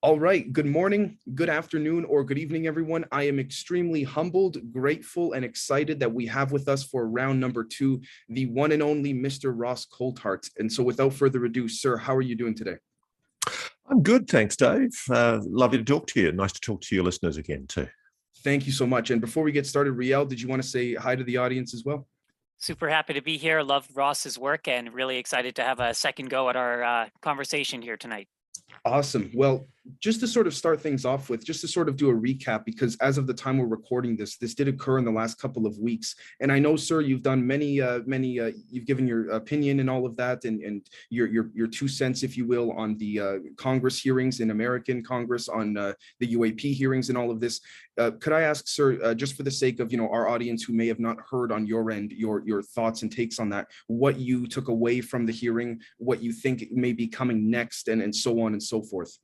All right. Good morning, good afternoon, or good evening, everyone. I am extremely humbled, grateful, and excited that we have with us for round number two the one and only Mr. Ross Coulthart. And so, without further ado, sir, how are you doing today? I'm good, thanks, Dave. Uh, lovely to talk to you. Nice to talk to your listeners again, too. Thank you so much. And before we get started, Riel, did you want to say hi to the audience as well? Super happy to be here. Love Ross's work and really excited to have a second go at our uh, conversation here tonight. Awesome. Well, just to sort of start things off with, just to sort of do a recap, because as of the time we're recording this, this did occur in the last couple of weeks. And I know, sir, you've done many, uh, many, uh, you've given your opinion and all of that, and and your your your two cents, if you will, on the uh, Congress hearings in American Congress, on uh, the UAP hearings, and all of this. Uh, could I ask, sir, uh, just for the sake of you know our audience who may have not heard on your end, your your thoughts and takes on that, what you took away from the hearing, what you think may be coming next, and and so on and so forth.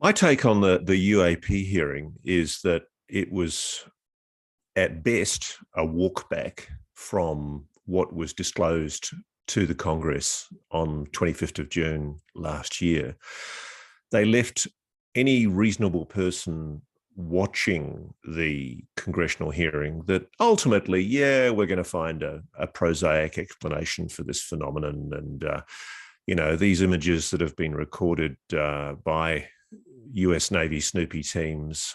My take on the, the UAP hearing is that it was at best a walk back from what was disclosed to the Congress on 25th of June last year. They left any reasonable person watching the congressional hearing that ultimately, yeah, we're going to find a, a prosaic explanation for this phenomenon. And, uh, you know, these images that have been recorded uh, by US Navy Snoopy teams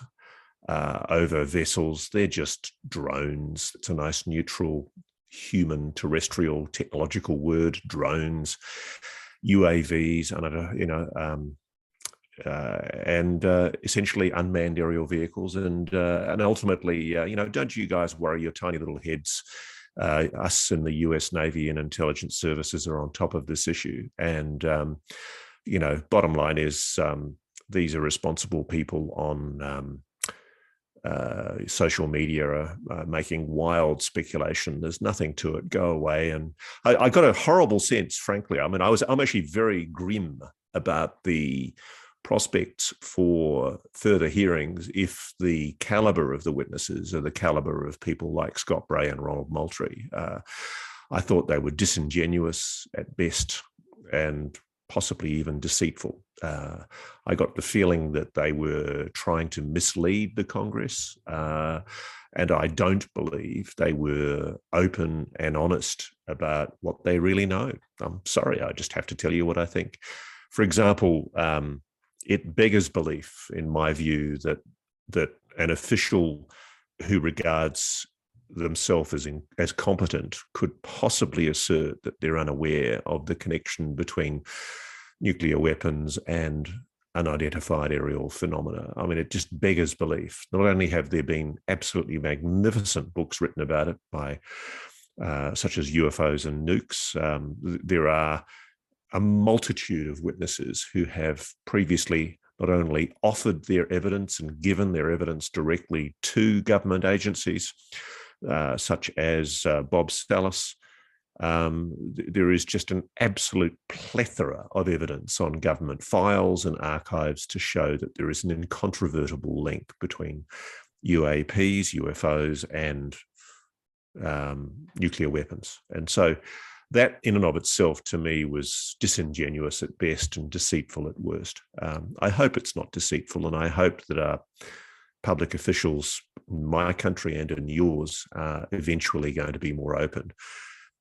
uh, over vessels. They're just drones. It's a nice neutral human terrestrial technological word drones uavs and you know um, uh, and uh, essentially unmanned aerial vehicles and uh, and ultimately uh, you know don't you guys worry your tiny little heads uh, us in the US Navy and intelligence services are on top of this issue and um, you know bottom line is um, these are responsible people on um, uh, social media are uh, making wild speculation. There's nothing to it. Go away. And I, I, got a horrible sense, frankly. I mean, I was I'm actually very grim about the prospects for further hearings if the caliber of the witnesses are the caliber of people like Scott Bray and Ronald Moultrie. Uh, I thought they were disingenuous at best and possibly even deceitful. Uh, I got the feeling that they were trying to mislead the Congress. Uh, and I don't believe they were open and honest about what they really know. I'm sorry, I just have to tell you what I think. For example, um, it beggars belief, in my view, that that an official who regards themselves as in, as competent could possibly assert that they're unaware of the connection between nuclear weapons and unidentified aerial phenomena. I mean, it just beggars belief. Not only have there been absolutely magnificent books written about it by uh, such as UFOs and nukes, um, there are a multitude of witnesses who have previously not only offered their evidence and given their evidence directly to government agencies, uh, such as uh, Bob Salas. Um, th- there is just an absolute plethora of evidence on government files and archives to show that there is an incontrovertible link between UAPs, UFOs, and um, nuclear weapons. And so that, in and of itself, to me, was disingenuous at best and deceitful at worst. Um, I hope it's not deceitful, and I hope that our public officials in my country and in yours are eventually going to be more open.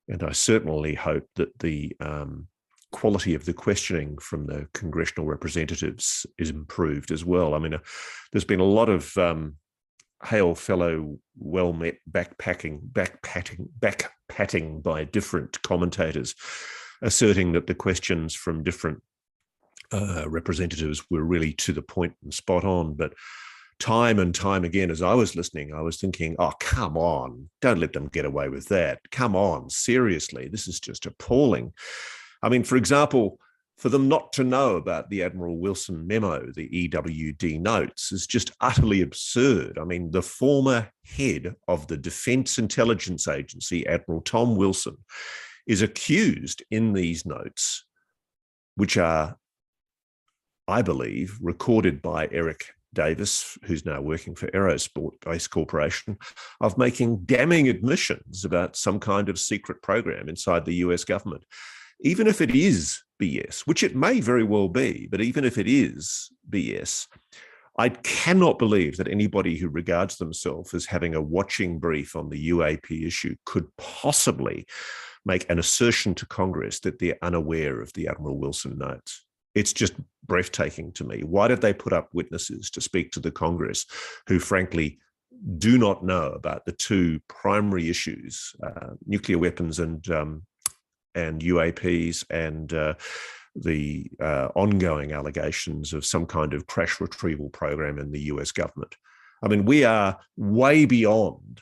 And I certainly hope that the um, quality of the questioning from the congressional representatives is improved as well. I mean, uh, there's been a lot of um, hail fellow, well met backpacking, backpatting, backpatting by different commentators, asserting that the questions from different uh, representatives were really to the point and spot on. But time and time again, as I was listening, I was thinking, oh, come on, don't let them get away with that. Come on, seriously, this is just appalling. I mean, for example, for them not to know about the Admiral Wilson memo, the EWD notes, is just utterly absurd. I mean, the former head of the Defense Intelligence Agency, Admiral Tom Wilson, is accused in these notes, which are, I believe, recorded by Eric Davis, who's now working for Aerospace Corporation, of making damning admissions about some kind of secret program inside the US government. Even if it is BS, which it may very well be, but even if it is BS, I cannot believe that anybody who regards themselves as having a watching brief on the UAP issue could possibly make an assertion to Congress that they're unaware of the Admiral Wilson notes. It's just breathtaking to me. Why did they put up witnesses to speak to the Congress who, frankly, do not know about the two primary issues, uh, nuclear weapons and um, and UAPs and uh, the uh, ongoing allegations of some kind of crash retrieval program in the US government. I mean, we are way beyond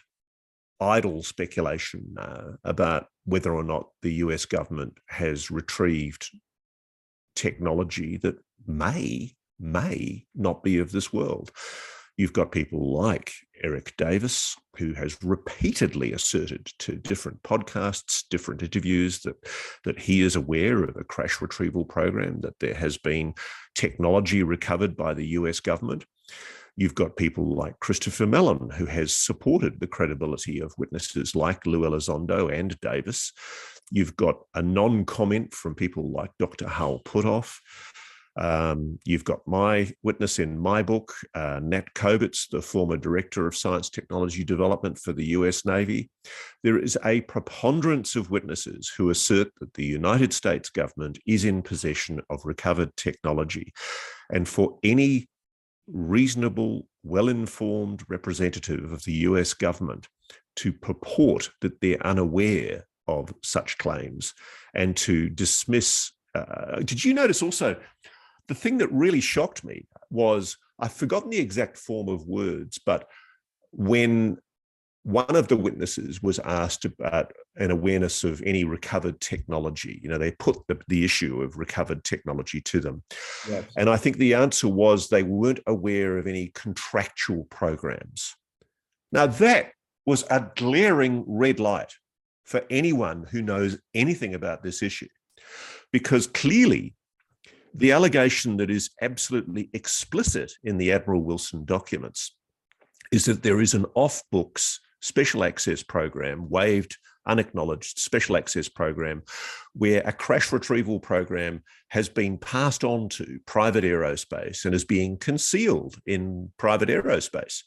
idle speculation uh, about whether or not the US government has retrieved technology that may, may not be of this world. You've got people like Eric Davis, who has repeatedly asserted to different podcasts, different interviews, that, that he is aware of a crash retrieval program, that there has been technology recovered by the US government. You've got people like Christopher Mellon, who has supported the credibility of witnesses like Lou Elizondo and Davis. You've got a non comment from people like Dr. Hal Puthoff. Um, you've got my witness in my book, uh, Nat Kobitz, the former director of science technology development for the US Navy. There is a preponderance of witnesses who assert that the United States government is in possession of recovered technology. And for any reasonable, well informed representative of the US government to purport that they're unaware of such claims and to dismiss. Uh, did you notice also the thing that really shocked me was I've forgotten the exact form of words, but when one of the witnesses was asked about an awareness of any recovered technology. You know, they put the, the issue of recovered technology to them. Yes. And I think the answer was they weren't aware of any contractual programs. Now, that was a glaring red light for anyone who knows anything about this issue, because clearly the allegation that is absolutely explicit in the Admiral Wilson documents is that there is an off books special access program, waived, unacknowledged special access program, where a crash retrieval program has been passed on to private aerospace and is being concealed in private aerospace.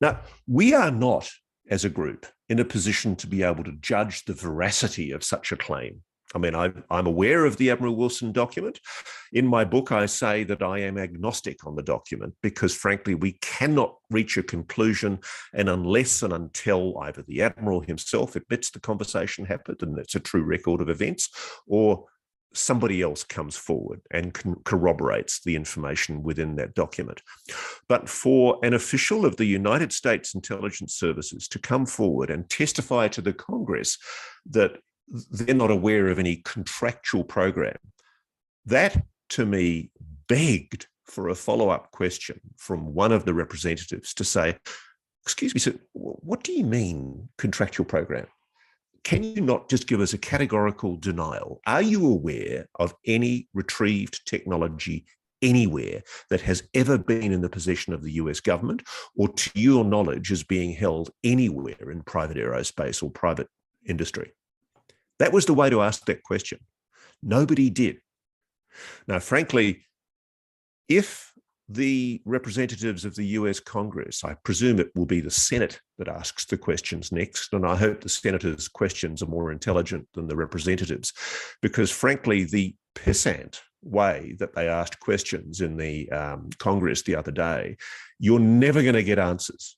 Now, we are not, as a group, in a position to be able to judge the veracity of such a claim. I mean, I, am aware of the Admiral Wilson document. In my book, I say that I am agnostic on the document because, frankly, we cannot reach a conclusion. And unless and until either the Admiral himself admits the conversation happened and it's a true record of events, or somebody else comes forward and corroborates the information within that document. But for an official of the United States intelligence services to come forward and testify to the Congress that they're not aware of any contractual program. That to me begged for a follow up question from one of the representatives to say, Excuse me, sir, what do you mean contractual program? Can you not just give us a categorical denial? Are you aware of any retrieved technology anywhere that has ever been in the possession of the US government or to your knowledge is being held anywhere in private aerospace or private industry? That was the way to ask that question. Nobody did. Now, frankly, if the representatives of the US Congress, I presume it will be the Senate that asks the questions next, and I hope the senators' questions are more intelligent than the representatives, because frankly, the pissant way that they asked questions in the um, Congress the other day, you're never going to get answers.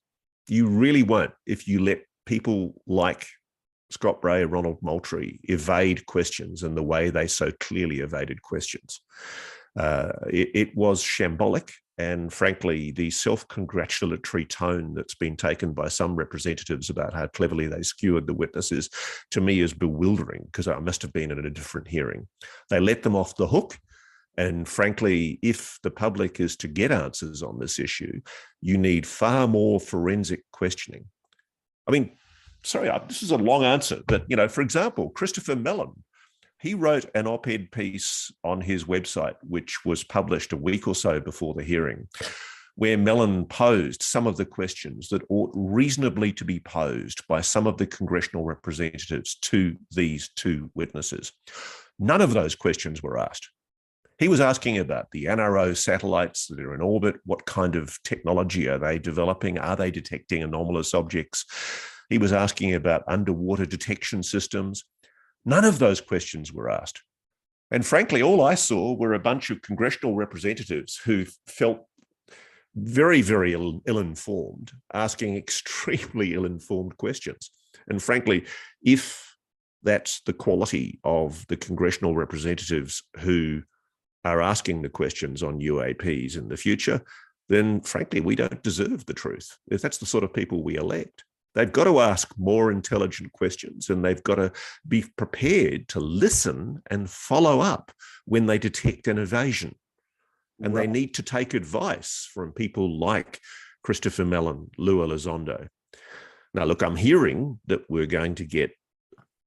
You really won't if you let people like Scott Bray Ronald Moultrie evade questions in the way they so clearly evaded questions. Uh, it, it, was shambolic. And frankly, the self congratulatory tone that's been taken by some representatives about how cleverly they skewered the witnesses to me is bewildering because I must have been at a different hearing. They let them off the hook. And frankly, if the public is to get answers on this issue, you need far more forensic questioning. I mean, sorry, this is a long answer, but you know, for example, Christopher Mellon, he wrote an op-ed piece on his website, which was published a week or so before the hearing, where Mellon posed some of the questions that ought reasonably to be posed by some of the congressional representatives to these two witnesses. None of those questions were asked. He was asking about the NRO satellites that are in orbit. What kind of technology are they developing? Are they detecting anomalous objects? He was asking about underwater detection systems. None of those questions were asked. And frankly, all I saw were a bunch of congressional representatives who felt very, very ill, informed, asking extremely ill informed questions. And frankly, if that's the quality of the congressional representatives who are asking the questions on UAPs in the future, then frankly, we don't deserve the truth. If that's the sort of people we elect, they've got to ask more intelligent questions and they've got to be prepared to listen and follow up when they detect an evasion. And right. they need to take advice from people like Christopher Mellon, Lou Elizondo. Now, look, I'm hearing that we're going to get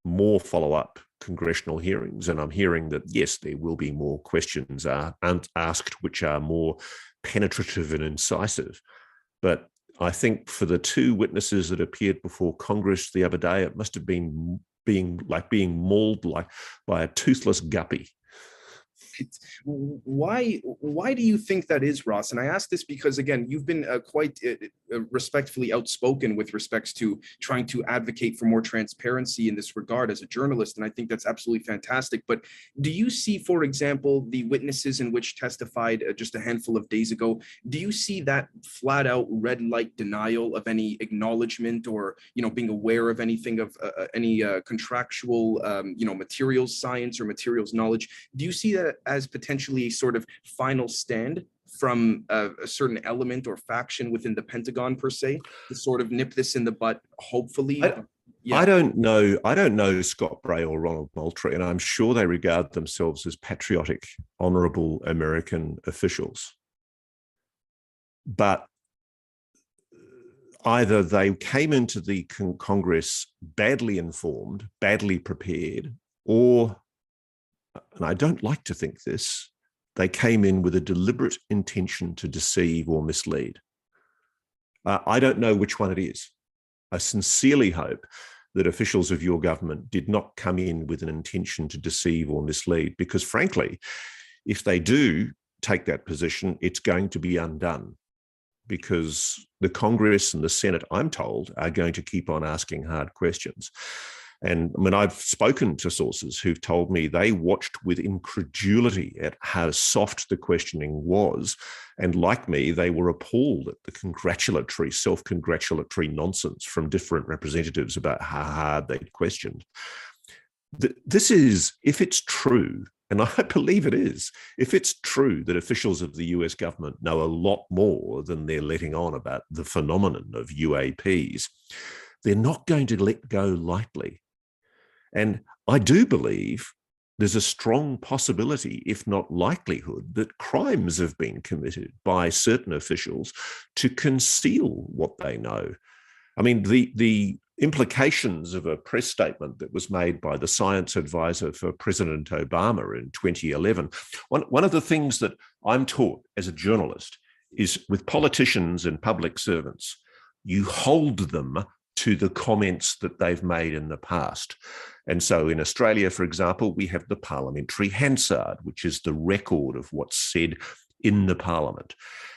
more follow up congressional hearings. And I'm hearing that, yes, there will be more questions asked, which are more penetrative and incisive. But I think for the two witnesses that appeared before Congress the other day, it must have been being like being mauled like by a toothless guppy why why do you think that is ross? And i ask this because again you've been uh, quite uh, uh, respectfully outspoken with respects to trying to advocate for more transparency in this regard as a journalist and i think that's absolutely fantastic. But do you see for example the witnesses in which testified uh, just a handful of days ago do you see that flat out red light denial of any acknowledgement or you know being aware of anything of uh, uh any contractual um, you know materials science or materials knowledge? Do you see that as potentially a sort of final stand from a, a, certain element or faction within the Pentagon per se to sort of nip this in the butt, hopefully. I, yeah. I don't know. I don't know Scott Bray or Ronald Moultrie, and I'm sure they regard themselves as patriotic, honourable American officials. But either they came into the con- Congress badly informed, badly prepared, or and I don't like to think this, they came in with a deliberate intention to deceive or mislead. Uh, I don't know which one it is. I sincerely hope that officials of your government did not come in with an intention to deceive or mislead, because frankly, if they do take that position, it's going to be undone because the Congress and the Senate, I'm told, are going to keep on asking hard questions. And I mean, I've spoken to sources who've told me they watched with incredulity at how soft the questioning was. And like me, they were appalled at the congratulatory, self congratulatory nonsense from different representatives about how hard they'd questioned. This is, if it's true, and I believe it is. If it's true that officials of the US government know a lot more than they're letting on about the phenomenon of UAPs, they're not going to let go lightly. And I do believe there's a strong possibility, if not likelihood, that crimes have been committed by certain officials to conceal what they know. I mean, the, the implications of a press statement that was made by the science advisor for President Obama in 2011. One, one of the things that I'm taught as a journalist is with politicians and public servants, you hold them to the comments that they've made in the past. And so in Australia, for example, we have the parliamentary Hansard, which is the record of what's said in the parliament.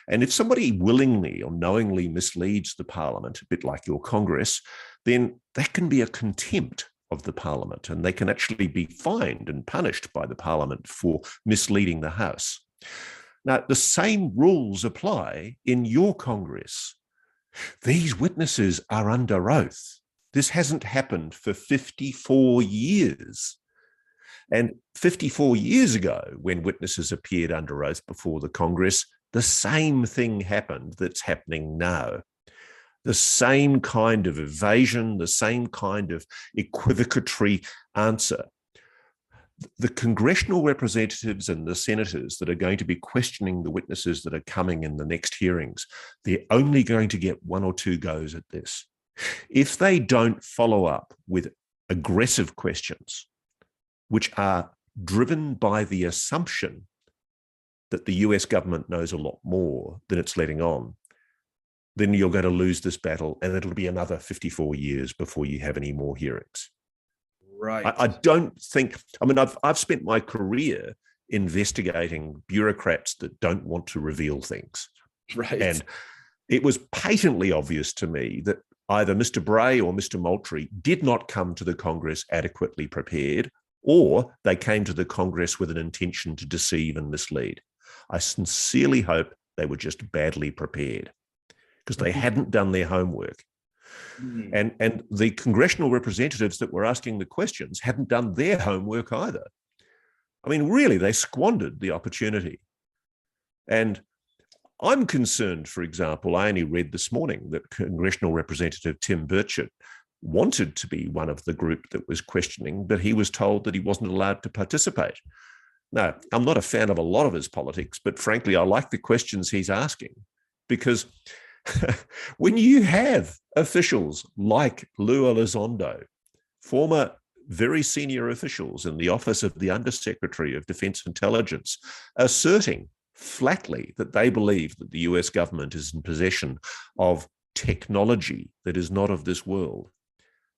And if somebody willingly or knowingly misleads the parliament, a bit like your Congress, then that can be a contempt of the parliament and they can actually be fined and punished by the parliament for misleading the House. Now, the same rules apply in your Congress. These witnesses are under oath. This hasn't happened for 54 years. And 54 years ago, when witnesses appeared under oath before the Congress, the same thing happened that's happening now. The same kind of evasion, the same kind of equivocatory answer. The congressional representatives and the senators that are going to be questioning the witnesses that are coming in the next hearings, they're only going to get one or two goes at this. If they don't follow up with aggressive questions, which are driven by the assumption that the US government knows a lot more than it's letting on, then you're going to lose this battle and it'll be another 54 years before you have any more hearings. Right. I, I don't think, I mean, I've, I've spent my career investigating bureaucrats that don't want to reveal things. Right. And it was patently obvious to me that either Mr. Bray or Mr. Moultrie did not come to the Congress adequately prepared, or they came to the Congress with an intention to deceive and mislead. I sincerely hope they were just badly prepared because they Mhm. hadn't done their homework. Mhm. And, and the congressional representatives that were asking the questions hadn't done their homework either. I mean, really, they squandered the opportunity. And I'm concerned, for example, I only read this morning that Congressional Representative Tim Burchett wanted to be one of the group that was questioning, but he was told that he wasn't allowed to participate. Now, I'm not a fan of a lot of his politics, but frankly, I like the questions he's asking because when you have officials like Lou Elizondo, former very senior officials in the Office of the Undersecretary of Defense Intelligence, asserting flatly that they believe that the US government is in possession of technology that is not of this world.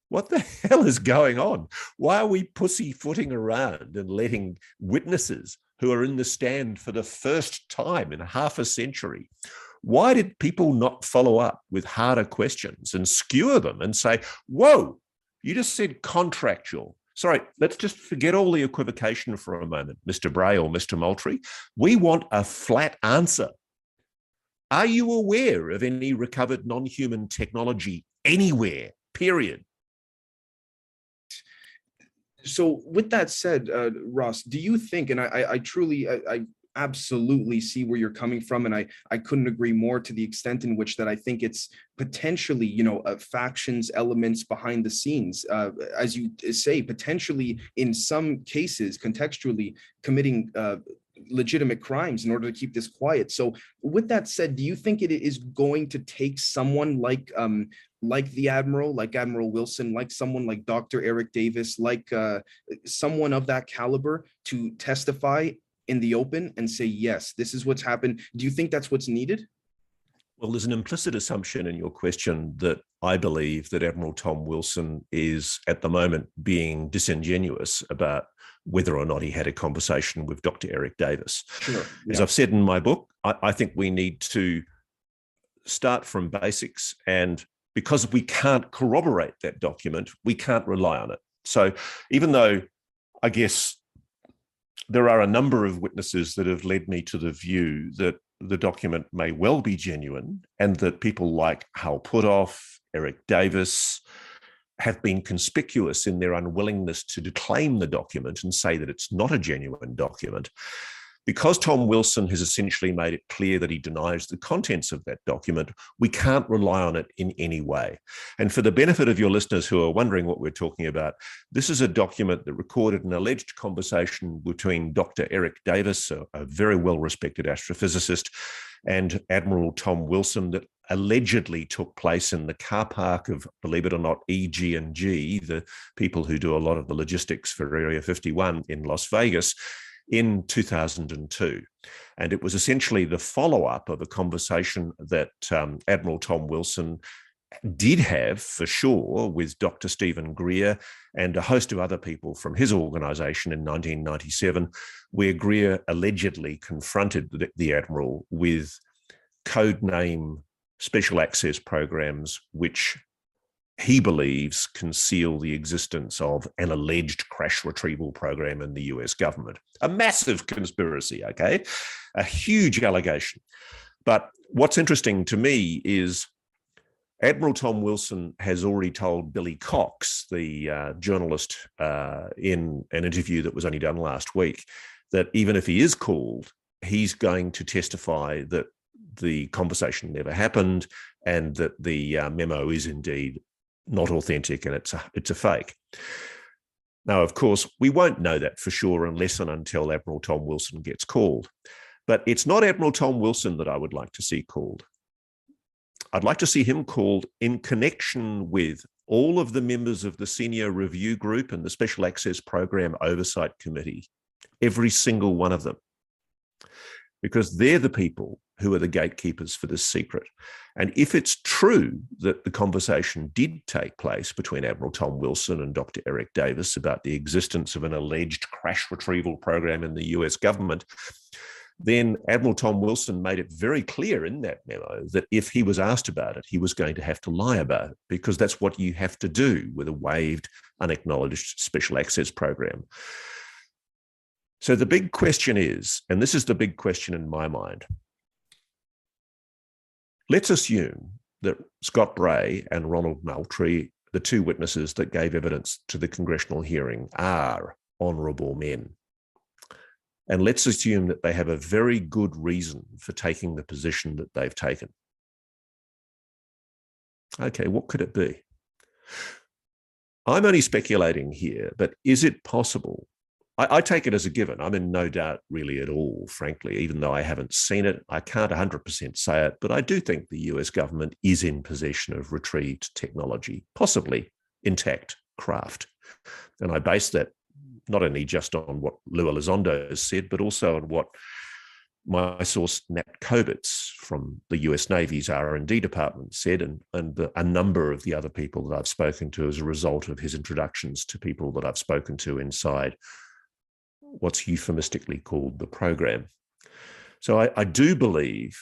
What the hell is going on? Why are we pussyfooting around and letting witnesses who are in the stand for the first time in half a century? Why did people not follow up with harder questions and skewer them and say, whoa, you just said contractual. Sorry, let's just forget all the equivocation for a moment, Mr. Bray or Mr. Moultrie. We want a flat answer. Are you aware of any recovered non human technology anywhere? Period. so with that said uh, ross do you think and i i, truly I, I absolutely see where you're coming from and i i couldn't agree more to the extent in which that i think it's potentially you know uh, factions elements behind the scenes uh, as you say potentially in some cases contextually committing uh, legitimate crimes in order to keep this quiet. So with that said do you think it is going to take someone like um like the admiral like admiral wilson like someone like dr eric davis like uh someone of that caliber to testify in the open and say yes this is what's happened do you think that's what's needed Well, there's an implicit assumption in your question that I believe that Admiral Tom Wilson is at the moment being disingenuous about whether or not he had a conversation with Dr. Eric Davis. sure As I've said in my book, I, I think we need to start from basics. And because we can't corroborate that document, we can't rely on it. So even though I guess there are a number of witnesses that have led me to the view that the document may well be genuine and that people like Hal Puthoff, Eric Davis, have been conspicuous in their unwillingness to declaim the document and say that it's not a genuine document. Because Tom Wilson has essentially made it clear that he denies the contents of that document, we can't rely on it in any way. And for the benefit of your listeners who are wondering what we're talking about, this is a document that recorded an alleged conversation between Dr. Eric Davis, a, a very well respected astrophysicist, and Admiral Tom Wilson that allegedly took place in the car park of, believe it or not, EG&G, the people who do a lot of the logistics for Area 51 in Las Vegas in 2002. And it was essentially the follow up of a conversation that um, Admiral Tom Wilson did have for sure with Dr. Steven Greer and a host of other people from his organization in 1997, where Greer allegedly confronted the, the Admiral with code name special access programs, which he believes conceal the existence of an alleged crash retrieval program in the US government. A massive conspiracy, okay? A huge allegation. But what's interesting to me is Admiral Tom Wilson has already told Billy Cox, the uh, journalist, uh, in an interview that was only done last week, that even if he is called, he's going to testify that the conversation never happened and that the uh, memo is indeed not authentic and it's a, it's a fake. Now, of course, we won't know that for sure unless and until Admiral Tom Wilson gets called. But it's not Admiral Tom Wilson that I would like to see called. I'd like to see him called in connection with all of the members of the Senior Review Group and the Special Access Program Oversight Committee, every single one of them. Because they're the people who are the gatekeepers for this secret. And if it's true that the conversation did take place between Admiral Tom Wilson and Dr. Eric Davis about the existence of an alleged crash retrieval program in the US government, then Admiral Tom Wilson made it very clear in that memo that if he was asked about it, he was going to have to lie about it because that's what you have to do with a waived, unacknowledged special access program. So the big question is, and this is the big question in my mind, let's assume that Scott Bray and Ronald Moultrie, the two witnesses that gave evidence to the congressional hearing, are honourable men. And let's assume that they have a very good reason for taking the position that they've taken. Okay, what could it be? I'm only speculating here, but is it possible? I, I, take it as a given. I'm in no doubt really at all, frankly, even though I haven't seen it. I can't 100% say it, but I do think the US government is in possession of retrieved technology, possibly intact craft. And I base that not only just on what Lou Elizondo has said, but also on what my source Nat Kobitz from the U.S. Navy's R&D department said, and, and a number of the other people that I've spoken to as a result of his introductions to people that I've spoken to inside what's euphemistically called the program. So I, I do believe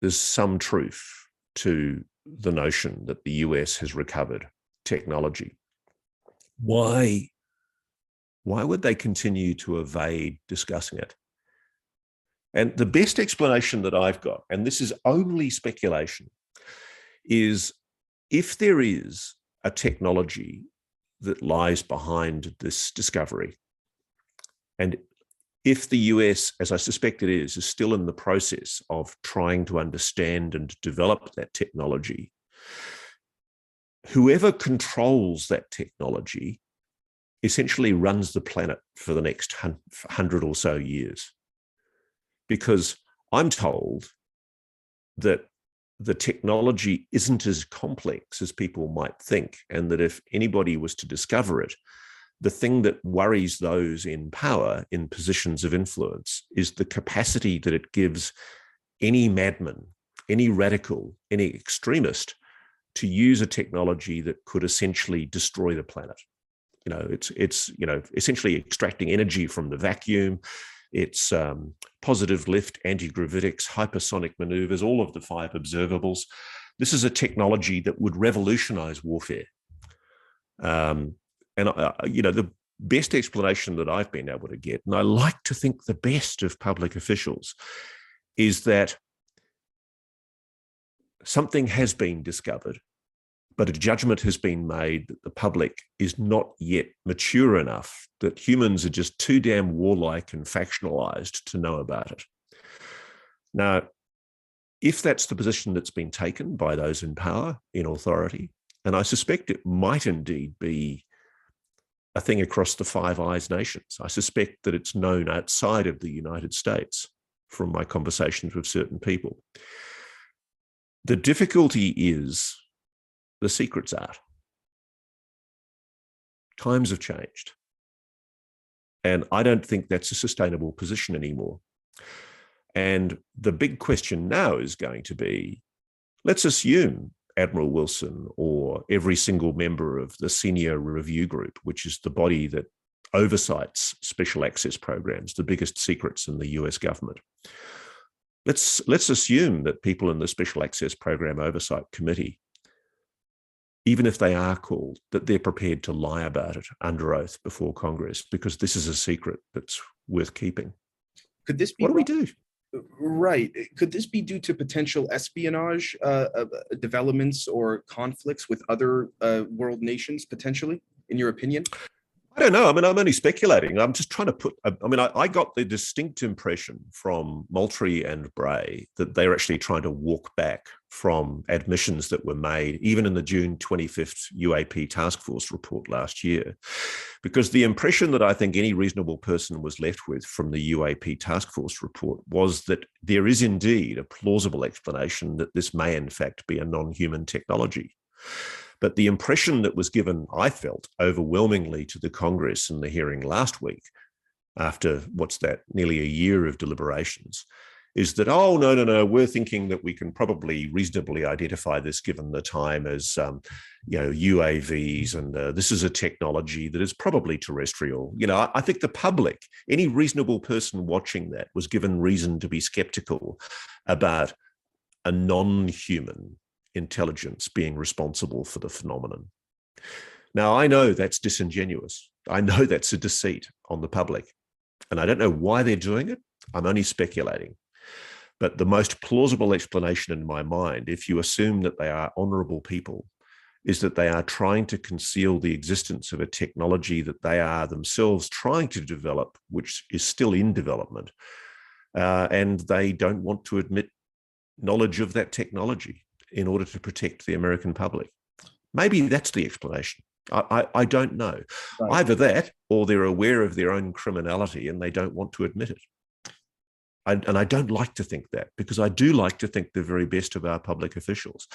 there's some truth to the notion that the US has recovered technology. Why why would they continue to evade discussing it? And the best explanation that I've got, and this is only speculation, is if there is a technology that lies behind this discovery, and if the US, as I suspect it is, is still in the process of trying to understand and develop that technology, whoever controls that technology essentially runs the planet for the next hundred or so years. Because I'm told that the technology isn't as complex as people might think, and that if anybody was to discover it, the thing that worries those in power, in positions of influence, is the capacity that it gives any madman, any radical, any extremist to use a technology that could essentially destroy the planet. You know it's it's you know essentially extracting energy from the vacuum. It's um, positive lift anti-gravitics hypersonic maneuvers all of the five observables. This is a technology that would revolutionize warfare. Um, and uh, you know the best explanation that i've been able to get and i like to think the best of public officials is that something has been discovered but a judgment has been made that the public is not yet mature enough, that humans are just too damn warlike and factionalized to know about it. Now, if that's the position that's been taken by those in power, in authority, and I suspect it might indeed be a thing across the Five Eyes nations. I suspect that it's known outside of the United States from my conversations with certain people. The difficulty is the secret's out. Times have changed. And I don't think that's a sustainable position anymore. And the big question now is going to be let's assume Admiral Wilson or every single member of the senior review group, which is the body that oversights special access programs, the biggest secrets in the US government. Let's, let's assume that people in the Special Access Program Oversight Committee even if they are called, that they're prepared to lie about it under oath before Congress, because this is a secret that's worth keeping. Could this be what do we do? Right. Could this be due to potential espionage uh, uh, developments or conflicts with other uh, world nations, potentially, in your opinion? I don't know. I mean, I'm only speculating. I'm just trying to put. I mean, I, I, got the distinct impression from Moultrie and Bray that they're actually trying to walk back from admissions that were made, even in the June 25th UAP task force report last year. Because the impression that I think any reasonable person was left with from the UAP task force report was that there is indeed a plausible explanation that this may, in fact, be a non human technology. But the impression that was given, I felt, overwhelmingly to the Congress in the hearing last week after what's that, nearly a year of deliberations, is that, oh, no, no, no, we're thinking that we can probably reasonably identify this given the time as, um, you know, UAVs, and uh, this is a technology that is probably terrestrial. You know, I, I think the public, any reasonable person watching that was given reason to be skeptical about a non human intelligence being responsible for the phenomenon. Now, I know that's disingenuous. I know that's a deceit on the public. And I don't know why they're doing it. I'm only speculating. But the most plausible explanation in my mind, if you assume that they are honorable people, is that they are trying to conceal the existence of a technology that they are themselves trying to develop, which is still in development. Uh, and they don't want to admit knowledge of that technology in order to protect the American public. Maybe that's the explanation. I, I, I don't know. Right. Either that or they're aware of their own criminality and they don't want to admit it. I, and I don't like to think that because I do like to think the very best of our public officials.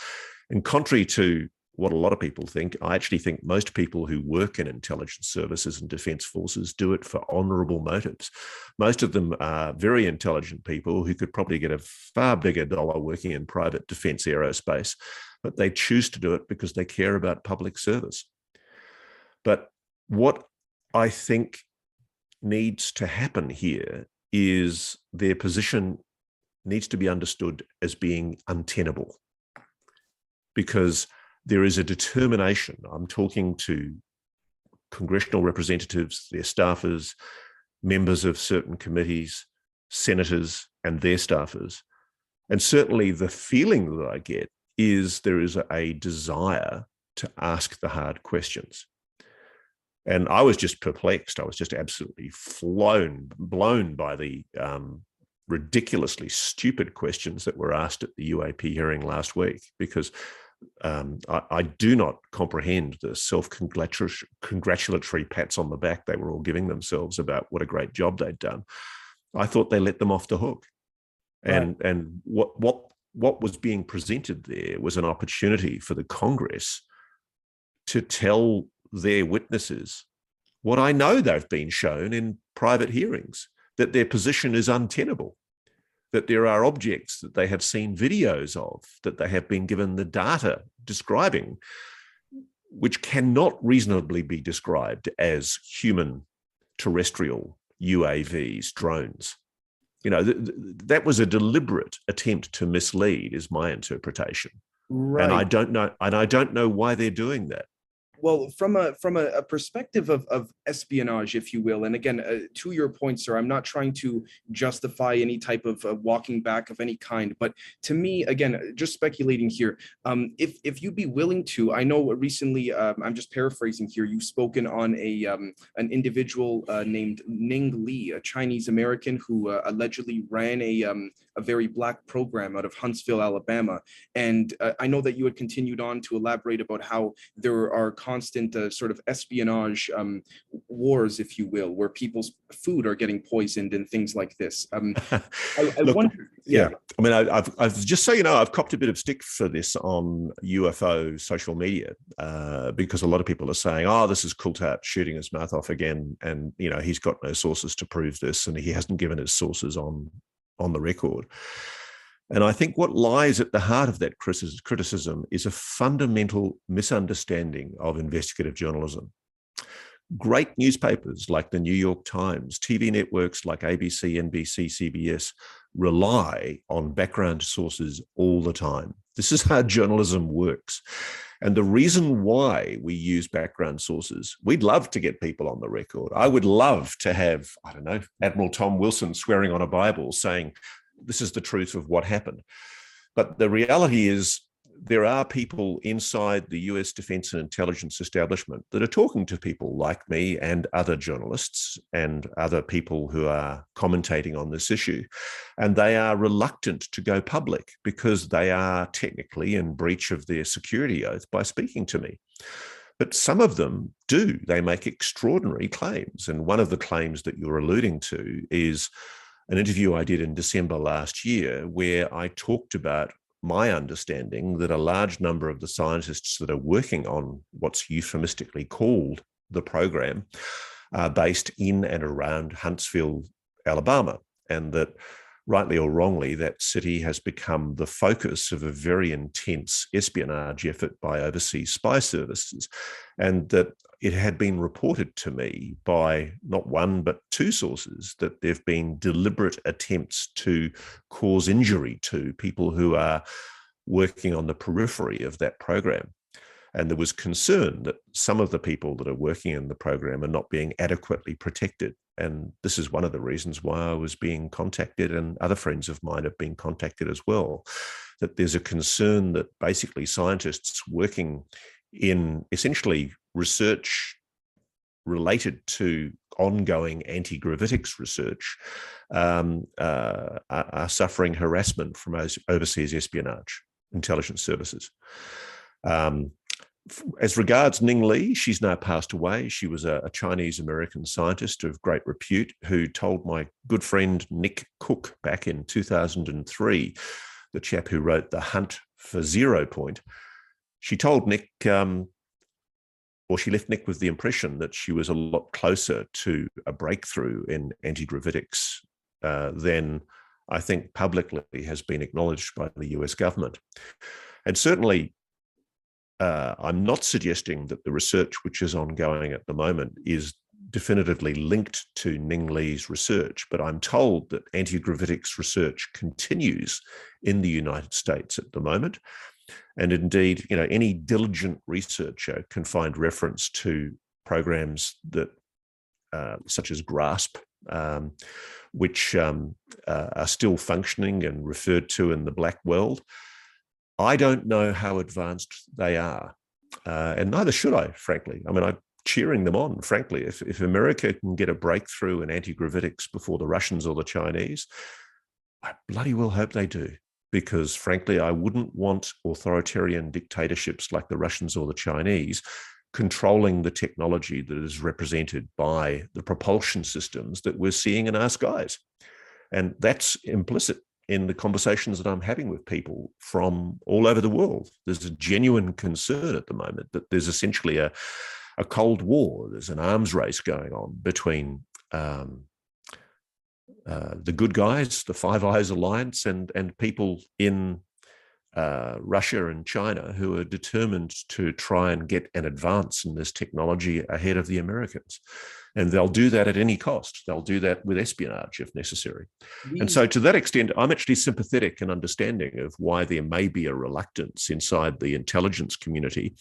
And contrary to what a lot of people think, I actually think most people who work in intelligence services and defense forces do it for honorable motives. Most of them are very intelligent people who could probably get a far bigger dollar working in private defense aerospace, but they choose to do it because they care about public service. But what I think needs to happen here is their position needs to be understood as being untenable because there is a determination. I'm talking to congressional representatives, their staffers, members of certain committees, senators, and their staffers. And certainly the feeling that I get is there is a desire to ask the hard questions. And I was just perplexed. I was just absolutely flown, blown by the um, ridiculously stupid questions that were asked at the UAP hearing last week, because um, I, I, do not comprehend the self-congratulatory pats on the back they were all giving themselves about what a great job they'd done. I thought they let them off the hook, and right. and what what what was being presented there was an opportunity for the Congress to tell their witnesses what I know they've been shown in private hearings that their position is untenable, that there are objects that they have seen videos of, that they have been given the data describing, which cannot reasonably be described as human terrestrial UAVs, drones. You know, th- th- that was a deliberate attempt to mislead, is my interpretation. Right. And I don't know, and I don't know why they're doing that well from a from a, a, perspective of, of espionage if you will and again uh, to your point sir i'm not trying to justify any type of uh, walking back of any kind but to me again uh, just speculating here um, if if you'd be willing to i know recently um, i'm just paraphrasing here you've spoken on a um, an individual uh, named ning li a chinese american who uh, allegedly ran a um, a very black program out of huntsville alabama. And uh, i know that you had continued on to elaborate about how there are constant uh, sort of espionage um, wars, if you will, where people's food are getting poisoned and things like this. Um, I, I Look, wonder, yeah. yeah. I mean, I, have I've just so you know, I've copped a bit of stick for this on UFO social media uh, because a lot of people are saying, "Oh, this is Coulthart shooting his mouth off again," and you know, he's got no sources to prove this, and he hasn't given his sources on on the record. And I think what lies at the heart of that criticism is a fundamental misunderstanding of investigative journalism. Great newspapers like the New York Times, TV networks like ABC, NBC, CBS rely on background sources all the time. This is how journalism works. And the reason why we use background sources, we'd love to get people on the record. I would love to have, I don't know, Admiral Tom Wilson swearing on a Bible saying, this is the truth of what happened. But the reality is, there are people inside the US defense and intelligence establishment that are talking to people like me and other journalists and other people who are commentating on this issue. And they are reluctant to go public because they are technically in breach of their security oath by speaking to me. But some of them do. They make extraordinary claims. And one of the claims that you're alluding to is an interview I did in December last year where I talked about my understanding that a large number of the scientists that are working on what's euphemistically called the program are based in and around Huntsville, Alabama, and that rightly or wrongly, that city has become the focus of a very intense espionage effort by overseas spy services. And that it had been reported to me by not one, but two sources that there have been deliberate attempts to cause injury to people who are working on the periphery of that program. And there was concern that some of the people that are working in the program are not being adequately protected. And this is one of the reasons why I was being contacted, and other friends of mine have been contacted as well. That there's a concern that basically scientists working in essentially research related to ongoing anti-gravitics research um, uh, are, suffering harassment from overseas espionage intelligence services. Um, as regards Ning Li, she's now passed away. She was a, a Chinese American scientist of great repute who told my good friend Nick Cook back in 2003, the chap who wrote The Hunt for Zero Point. She told Nick, um, or she left Nick with the impression that she was a lot closer to a breakthrough in anti gravitics uh, than I think publicly has been acknowledged by the US government. And certainly, uh, I'm not suggesting that the research which is ongoing at the moment is definitively linked to Ning Li's research, but I'm told that anti-gravitics research continues in the United States at the moment. And indeed, you know, any diligent researcher can find reference to programs that, uh, such as GRASP, um, which um, uh, are still functioning and referred to in the black world. I don't know how advanced they are, uh, and neither should I, frankly. I mean, I'm cheering them on, frankly. If, if America can get a breakthrough in anti gravitics before the Russians or the Chinese, I bloody well hope they do. Because frankly, I wouldn't want authoritarian dictatorships like the Russians or the Chinese controlling the technology that is represented by the propulsion systems that we're seeing in our skies. And that's implicit in the conversations that I'm having with people from all over the world. There's a genuine concern at the moment that there's essentially a, a cold war, there's an arms race going on between um, uh, the good guys, the Five Eyes Alliance, and, and people in uh, Russia and China who are determined to try and get an advance in this technology ahead of the Americans. And they'll do that at any cost. They'll do that with espionage if necessary. And so, to that extent, I'm actually sympathetic and understanding of why there may be a reluctance inside the intelligence community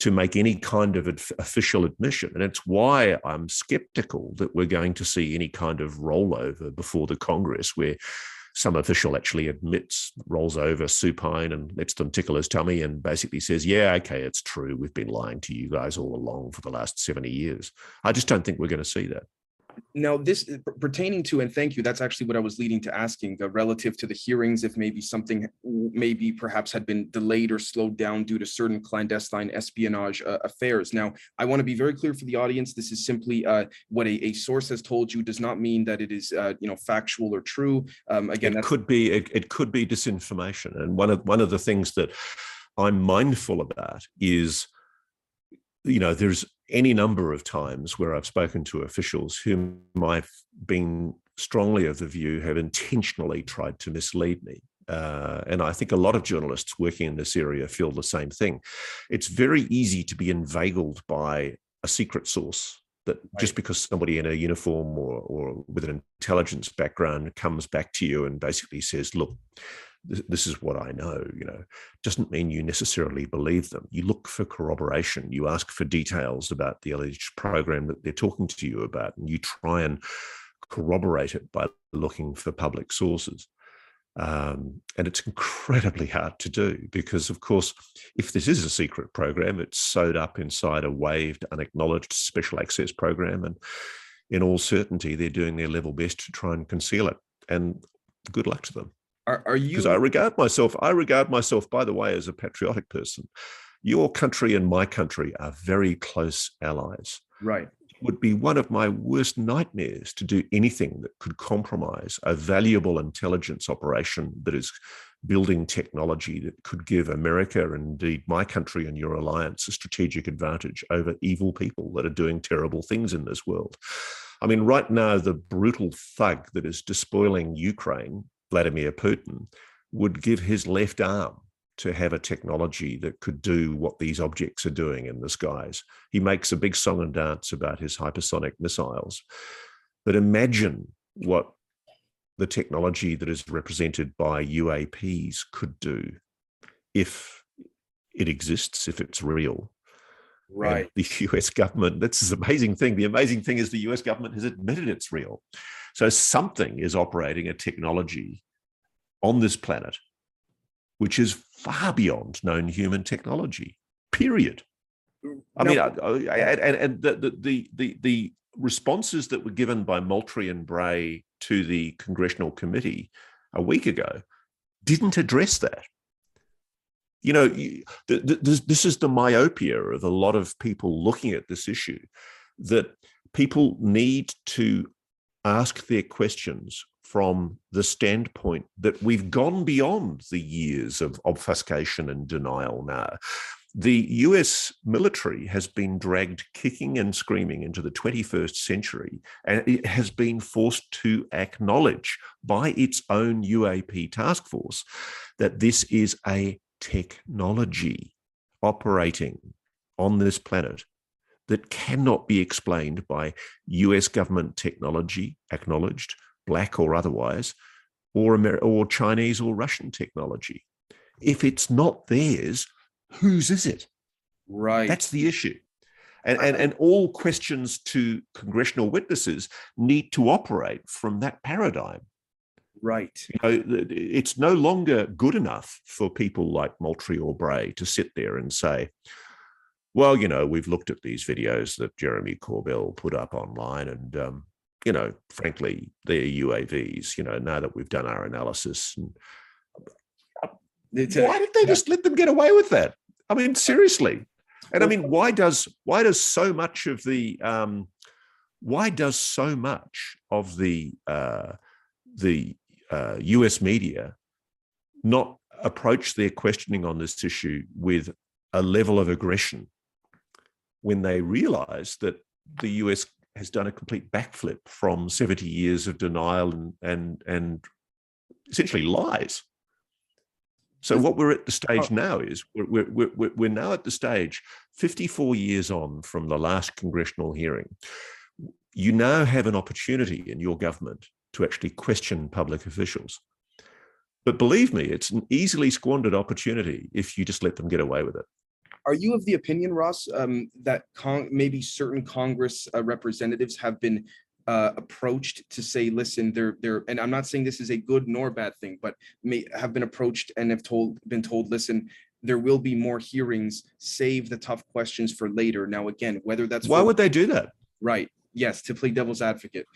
to make any kind of official admission. And it's why I'm skeptical that we're going to see any kind of rollover before the Congress where some official actually admits, rolls over supine and lets them tickle his tummy and basically says, Yeah, okay, it's true. We've been lying to you guys all along for the last 70 years. I just don't think we're going to see that now this uh, pertaining to and thank you that's actually what i was leading to asking uh, relative to the hearings if maybe something maybe perhaps had been delayed or slowed down due to certain clandestine espionage uh, affairs. Now i want to be very clear for the audience this is simply uh, what a, a, source has told you does not mean that it is uh, you know factual or true. Um, again it could be it, it could be disinformation and one of one of the things that i'm mindful about is you know there's any number of times where I've spoken to officials whom I've been strongly of the view have intentionally tried to mislead me. Uh, and I think a lot of journalists working in this area feel the same thing. It's very easy to be inveigled by a secret source that right. just because somebody in a uniform or, or with an intelligence background comes back to you and basically says, look, this is what I know, you know, doesn't mean you necessarily believe them. You look for corroboration, you ask for details about the alleged program that they're talking to you about, and you try and corroborate it by looking for public sources. Um, and it's incredibly hard to do because, of course, if this is a secret program, it's sewed up inside a waived, unacknowledged special access program. And in all certainty, they're doing their level best to try and conceal it. And good luck to them. Are, are you? Because I regard myself, I regard myself, by the way, as a patriotic person. Your country and my country are very close allies. Right. Would be one of my worst nightmares to do anything that could compromise a valuable intelligence operation that is building technology that could give America and indeed my country and your alliance a strategic advantage over evil people that are doing terrible things in this world. I mean, right now, the brutal thug that is despoiling Ukraine, Vladimir Putin, would give his left arm to have a technology that could do what these objects are doing in the skies. He makes a big song and dance about his hypersonic missiles. But imagine what the technology that is represented by UAPs could do if it exists, if it's real. Right. And the US government, that's this amazing thing. The amazing thing is the US government has admitted it's real. So something is operating a technology on this planet which is far beyond known human technology. Period. I mean, I, I, and, and the, the the the responses that were given by Moultrie and Bray to the congressional committee a week ago didn't address that. You know, this is the myopia of a lot of people looking at this issue that people need to ask their questions from the standpoint that we've gone beyond the years of obfuscation and denial now. The US military has been dragged kicking and screaming into the 21st century, and it has been forced to acknowledge by its own UAP task force that this is a technology operating on this planet that cannot be explained by US government technology acknowledged black or otherwise, or, Amer- or Chinese or Russian technology. If it's not theirs, whose is it? Right. That's the issue. And, and, and all questions to congressional witnesses need to operate from that paradigm. Right. You know, it's no longer good enough for people like Moultrie or Bray to sit there and say, well, you know, we've looked at these videos that Jeremy Corbell put up online, and um, you know, frankly, they're UAVs, you know, now that we've done our analysis. And, why did they just let them get away with that? I mean, seriously. And I mean, why does why does so much of the um, why does so much of the uh, the uh, U.S. media not approach their questioning on this issue with a level of aggression when they realize that the U.S has done a complete backflip from 70 years of denial and and and essentially lies. So what we're at the stage oh. now is we're, we're, we're, we're now at the stage 54 years on from the last congressional hearing. You now have an opportunity in your government to actually question public officials. But believe me, it's an easily squandered opportunity if you just let them get away with it are you of the opinion, Ross, um, that con- maybe certain Congress uh, representatives have been uh, approached to say, listen, they're they're, and I'm not saying this is a good nor bad thing, but may have been approached and have told been told, listen, there will be more hearings. Save the tough questions for later. Now, again, whether that's why for- would they do that? Right. Yes, to play devil's advocate.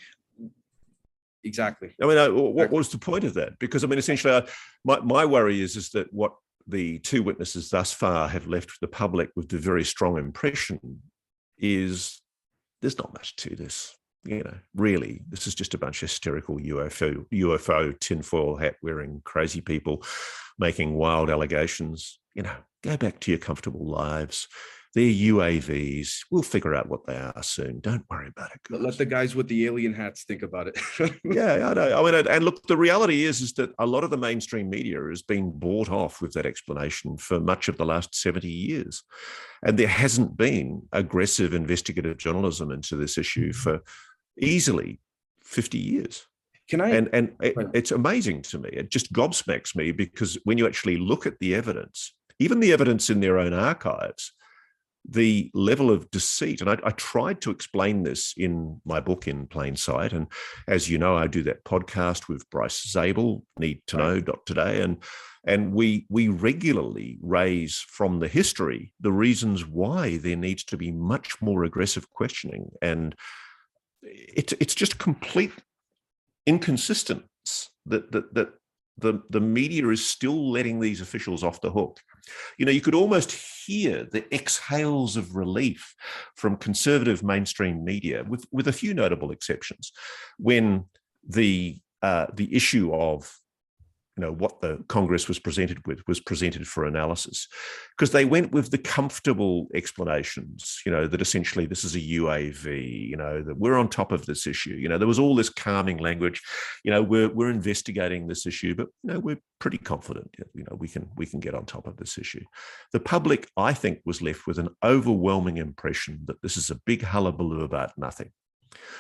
Exactly. I mean, uh, what was the point of that? Because I mean, essentially, uh, my my worry is is that what the two witnesses thus far have left the public with the very strong impression is there's not much to this. You know, really, this is just a bunch of hysterical UFO, UFO tinfoil hat wearing crazy people making wild allegations. You know, go back to your comfortable lives. They're UAVs. We'll figure out what they are soon. Don't worry about it. Guys. Let the guys with the alien hats think about it. yeah, I know. I mean, and look, the reality is, is that a lot of the mainstream media has been bought off with that explanation for much of the last 70 years. And there hasn't been aggressive investigative journalism into this issue mm-hmm. for easily 50 years. Can I? And and it, it's amazing to me. It just gobsmacks me because when you actually look at the evidence, even the evidence in their own archives, the level of deceit, and I, I, tried to explain this in my book in plain sight. And as you know, I do that podcast with Bryce Zabel, Need to Know Today, and and we we regularly raise from the history the reasons why there needs to be much more aggressive questioning, and it's it's just complete inconsistence that that that the, the media is still letting these officials off the hook. You know, you could almost hear the exhales of relief from conservative mainstream media, with, with a few notable exceptions, when the uh, the issue of you know what the congress was presented with was presented for analysis. Because they went with the comfortable explanations you know that essentially this is a uav you know that we're on top of this issue. You know there was all this calming language you know we're we're investigating this issue but you know we're pretty confident you know we can we can get on top of this issue. The public i think was left with an overwhelming impression that this is a big hullabaloo about nothing.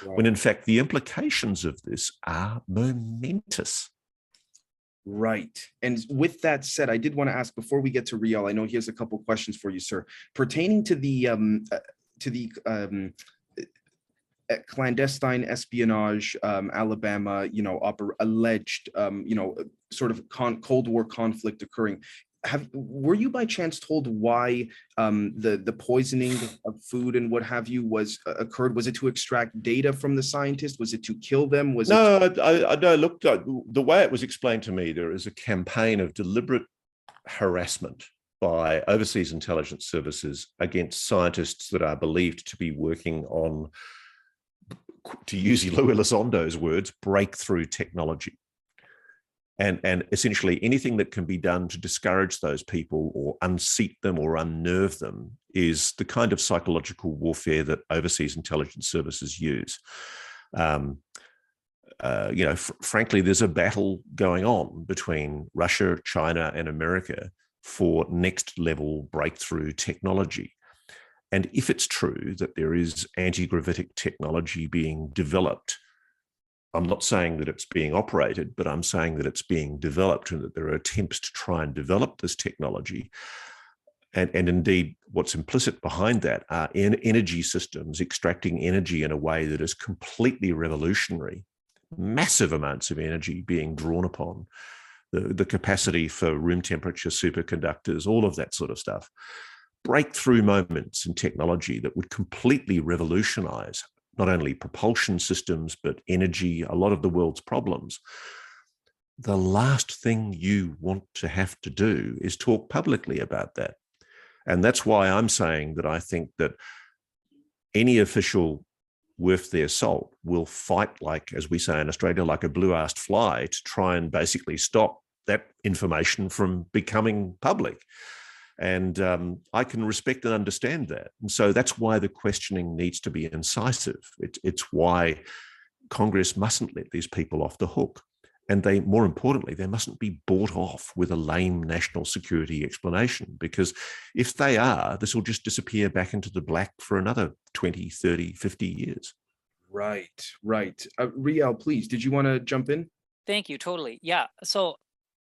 Right. when in fact the implications of this are momentous Right. And with that said, I did want to ask before we get to Riel, I know he has a couple questions for you, sir, pertaining to the um, uh, to the um, uh, clandestine espionage, um, Alabama, you know, alleged, um, you know, sort of Cold War conflict occurring have were you by chance told why um, the the poisoning of food and what have you was uh, occurred? Was it to extract data from the scientists? Was it to kill them? Was no, it to- I, I no. Look, the way it was explained to me, there is a campaign of deliberate harassment by overseas intelligence services against scientists that are believed to be working on, to use Louis Elizondo's words, breakthrough technology and and essentially anything that can be done to discourage those people or unseat them or unnerve them is the kind of psychological warfare that overseas intelligence services use. Um, uh, you know fr- frankly there's a battle going on between russia china and america for next level breakthrough technology. And if it's true that there is anti-gravitic technology being developed I'm not saying that it's being operated, but I'm saying that it's being developed and that there are attempts to try and develop this technology. And, and indeed, what's implicit behind that are en- energy systems extracting energy in a way that is completely revolutionary. Massive amounts of energy being drawn upon, the, the capacity for room temperature superconductors, all of that sort of stuff. Breakthrough moments in technology that would completely revolutionize not only propulsion systems, but energy, a lot of the world's problems. The last thing you want to have to do is talk publicly about that. And that's why I'm saying that I think that any official worth their salt will fight like, as we say in Australia, like a blue-assed fly to try and basically stop that information from becoming public. And um, I can respect and understand that. And so that's why the questioning needs to be incisive. It, it's why Congress mustn't let these people off the hook. And they, more importantly, they mustn't be bought off with a lame national security explanation, because if they are, this will just disappear back into the black for another 20, 30, 50 years. Right, right. Uh, Riel, please, did you want to jump in? Thank you. Totally. Yeah. So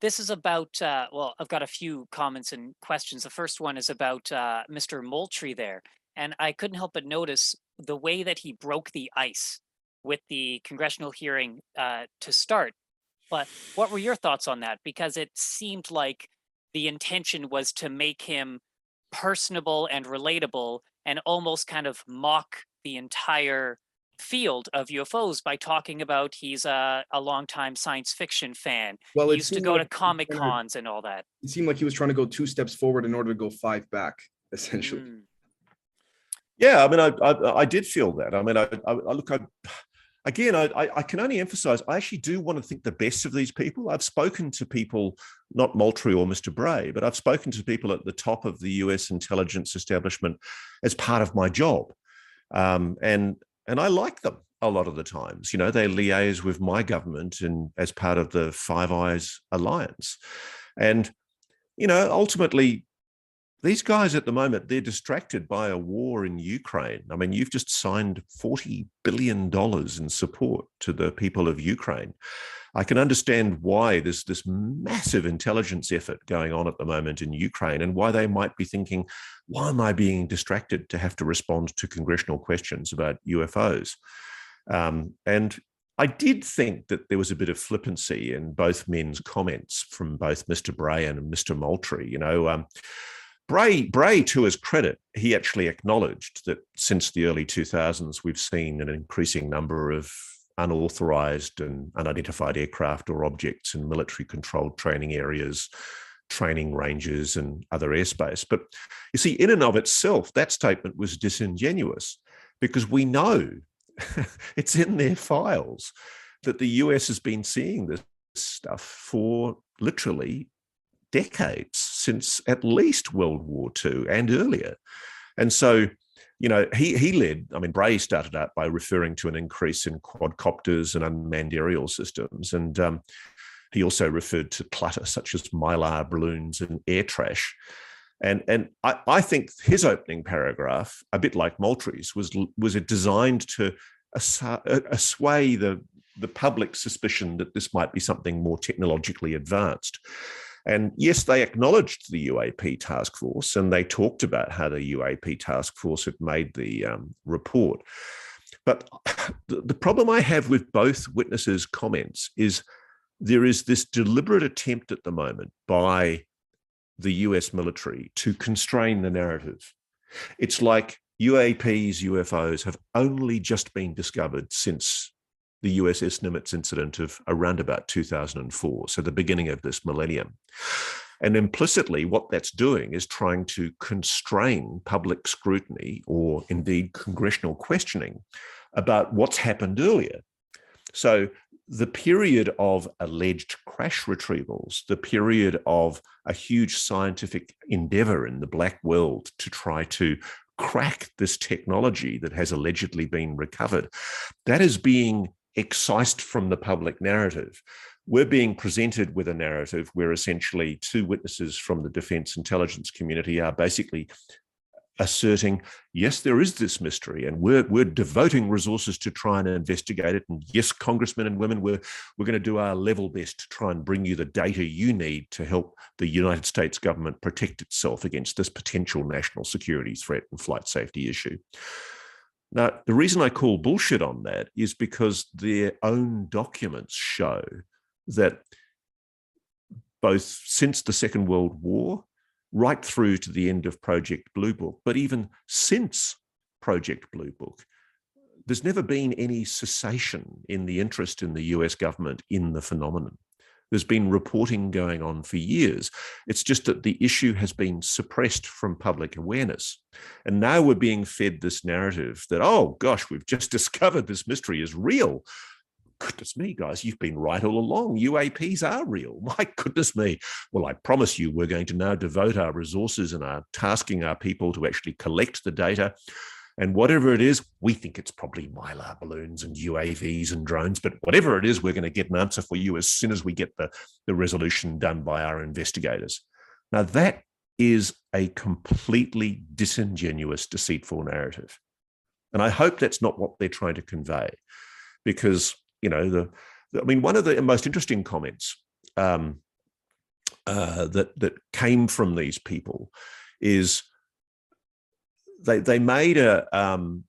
this is about, uh, well, I've got a few comments and questions. The first one is about uh, Mr. Moultrie there. And I couldn't help but notice the way that he broke the ice with the congressional hearing uh, to start. But what were your thoughts on that? Because it seemed like the intention was to make him personable and relatable and almost kind of mock the entire field of UFOs by talking about he's a, a longtime science fiction fan. Well, he used to go like to comic cons and all that. It seemed like he was trying to go two steps forward in order to go five back, essentially. Mm. Yeah, I mean, I, I, I did feel that. I mean, I, I, I look, I again, I, I can only emphasize I actually do want to think the best of these people. I've spoken to people, not Moultrie or Mr. Bray, but I've spoken to people at the top of the US intelligence establishment as part of my job. Um, and and I like them a lot of the times. You know, they liaise with my government and as part of the Five Eyes alliance, and you know, ultimately, these guys at the moment they're distracted by a war in Ukraine. I mean, you've just signed forty billion dollars in support to the people of Ukraine. I can understand why there's this massive intelligence effort going on at the moment in Ukraine and why they might be thinking, why am I being distracted to have to respond to congressional questions about UFOs? Um, and I did think that there was a bit of flippancy in both men's comments from both Mr. Bray and Mr. Moultrie. You know, um, Bray, Bray, to his credit, he actually acknowledged that since the early 2000s, we've seen an increasing number of unauthorized and unidentified aircraft or objects in military controlled training areas, training ranges, and other airspace. But you see, in and of itself, that statement was disingenuous because we know it's in their files that the US has been seeing this stuff for literally decades since at least World War II and earlier. And so, you know, he he led, I mean, Bray started out by referring to an increase in quadcopters and unmanned aerial systems. And um, he also referred to clutter such as mylar balloons and air trash. And, and I, I think his opening paragraph, a bit like Moultrie's, was was designed to assuage the the public suspicion that this might be something more technologically advanced. And yes, they acknowledged the UAP task force and they talked about how the UAP task force had made the um, report. But the, problem I have with both witnesses' comments is there is this deliberate attempt at the moment by the US military to constrain the narrative. It's like UAPs, UFOs have only just been discovered since the USS Nimitz incident of around about 2004, so the beginning of this millennium. And implicitly, what that's doing is trying to constrain public scrutiny or indeed congressional questioning about what's happened earlier. So, the period of alleged crash retrievals, the period of a huge scientific endeavor in the black world to try to crack this technology that has allegedly been recovered, that is being excised from the public narrative. We're being presented with a narrative where essentially two witnesses from the defense intelligence community are basically asserting, yes, there is this mystery, and we're we're devoting resources to try and investigate it. And yes, congressmen and women, we're we're going to do our level best to try and bring you the data you need to help the United States government protect itself against this potential national security threat and flight safety issue. Now, the reason I call bullshit on that is because their own documents show that both since the Second World War, right through to the end of Project Blue Book, but even since Project Blue Book, there's never been any cessation in the interest in the US government in the phenomenon. There's been reporting going on for years. It's just that the issue has been suppressed from public awareness. And now we're being fed this narrative that, oh gosh, we've just discovered this mystery is real. Goodness me, guys, you've been right all along. UAPs are real. My goodness me. Well, I promise you, we're going to now devote our resources and are tasking our people to actually collect the data and whatever it is, we think it's probably mylar balloons and UAVs and drones. But whatever it is, we're going to get an answer for you as soon as we get the, the resolution done by our investigators. Now, that is a completely disingenuous, deceitful narrative. And I hope that's not what they're trying to convey. Because, you know, the, I mean, one of the most interesting comments um, uh, that that came from these people is they they made a um,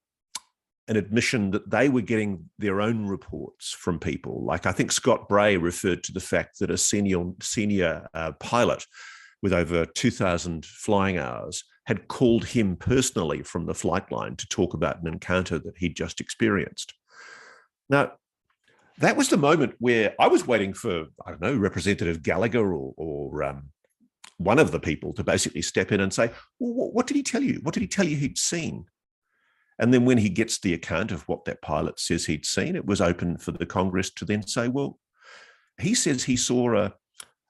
an admission that they were getting their own reports from people. Like I think Scott Bray referred to the fact that a senior senior uh, pilot with over 2,000 flying hours had called him personally from the flight line to talk about an encounter that he'd just experienced. Now, that was the moment where I was waiting for, I don't know, Representative Gallagher or, or um, one of the people to basically step in and say, well, what did he tell you? What did he tell you he'd seen? And then when he gets the account of what that pilot says he'd seen, it was open for the Congress to then say, well, he says he saw a,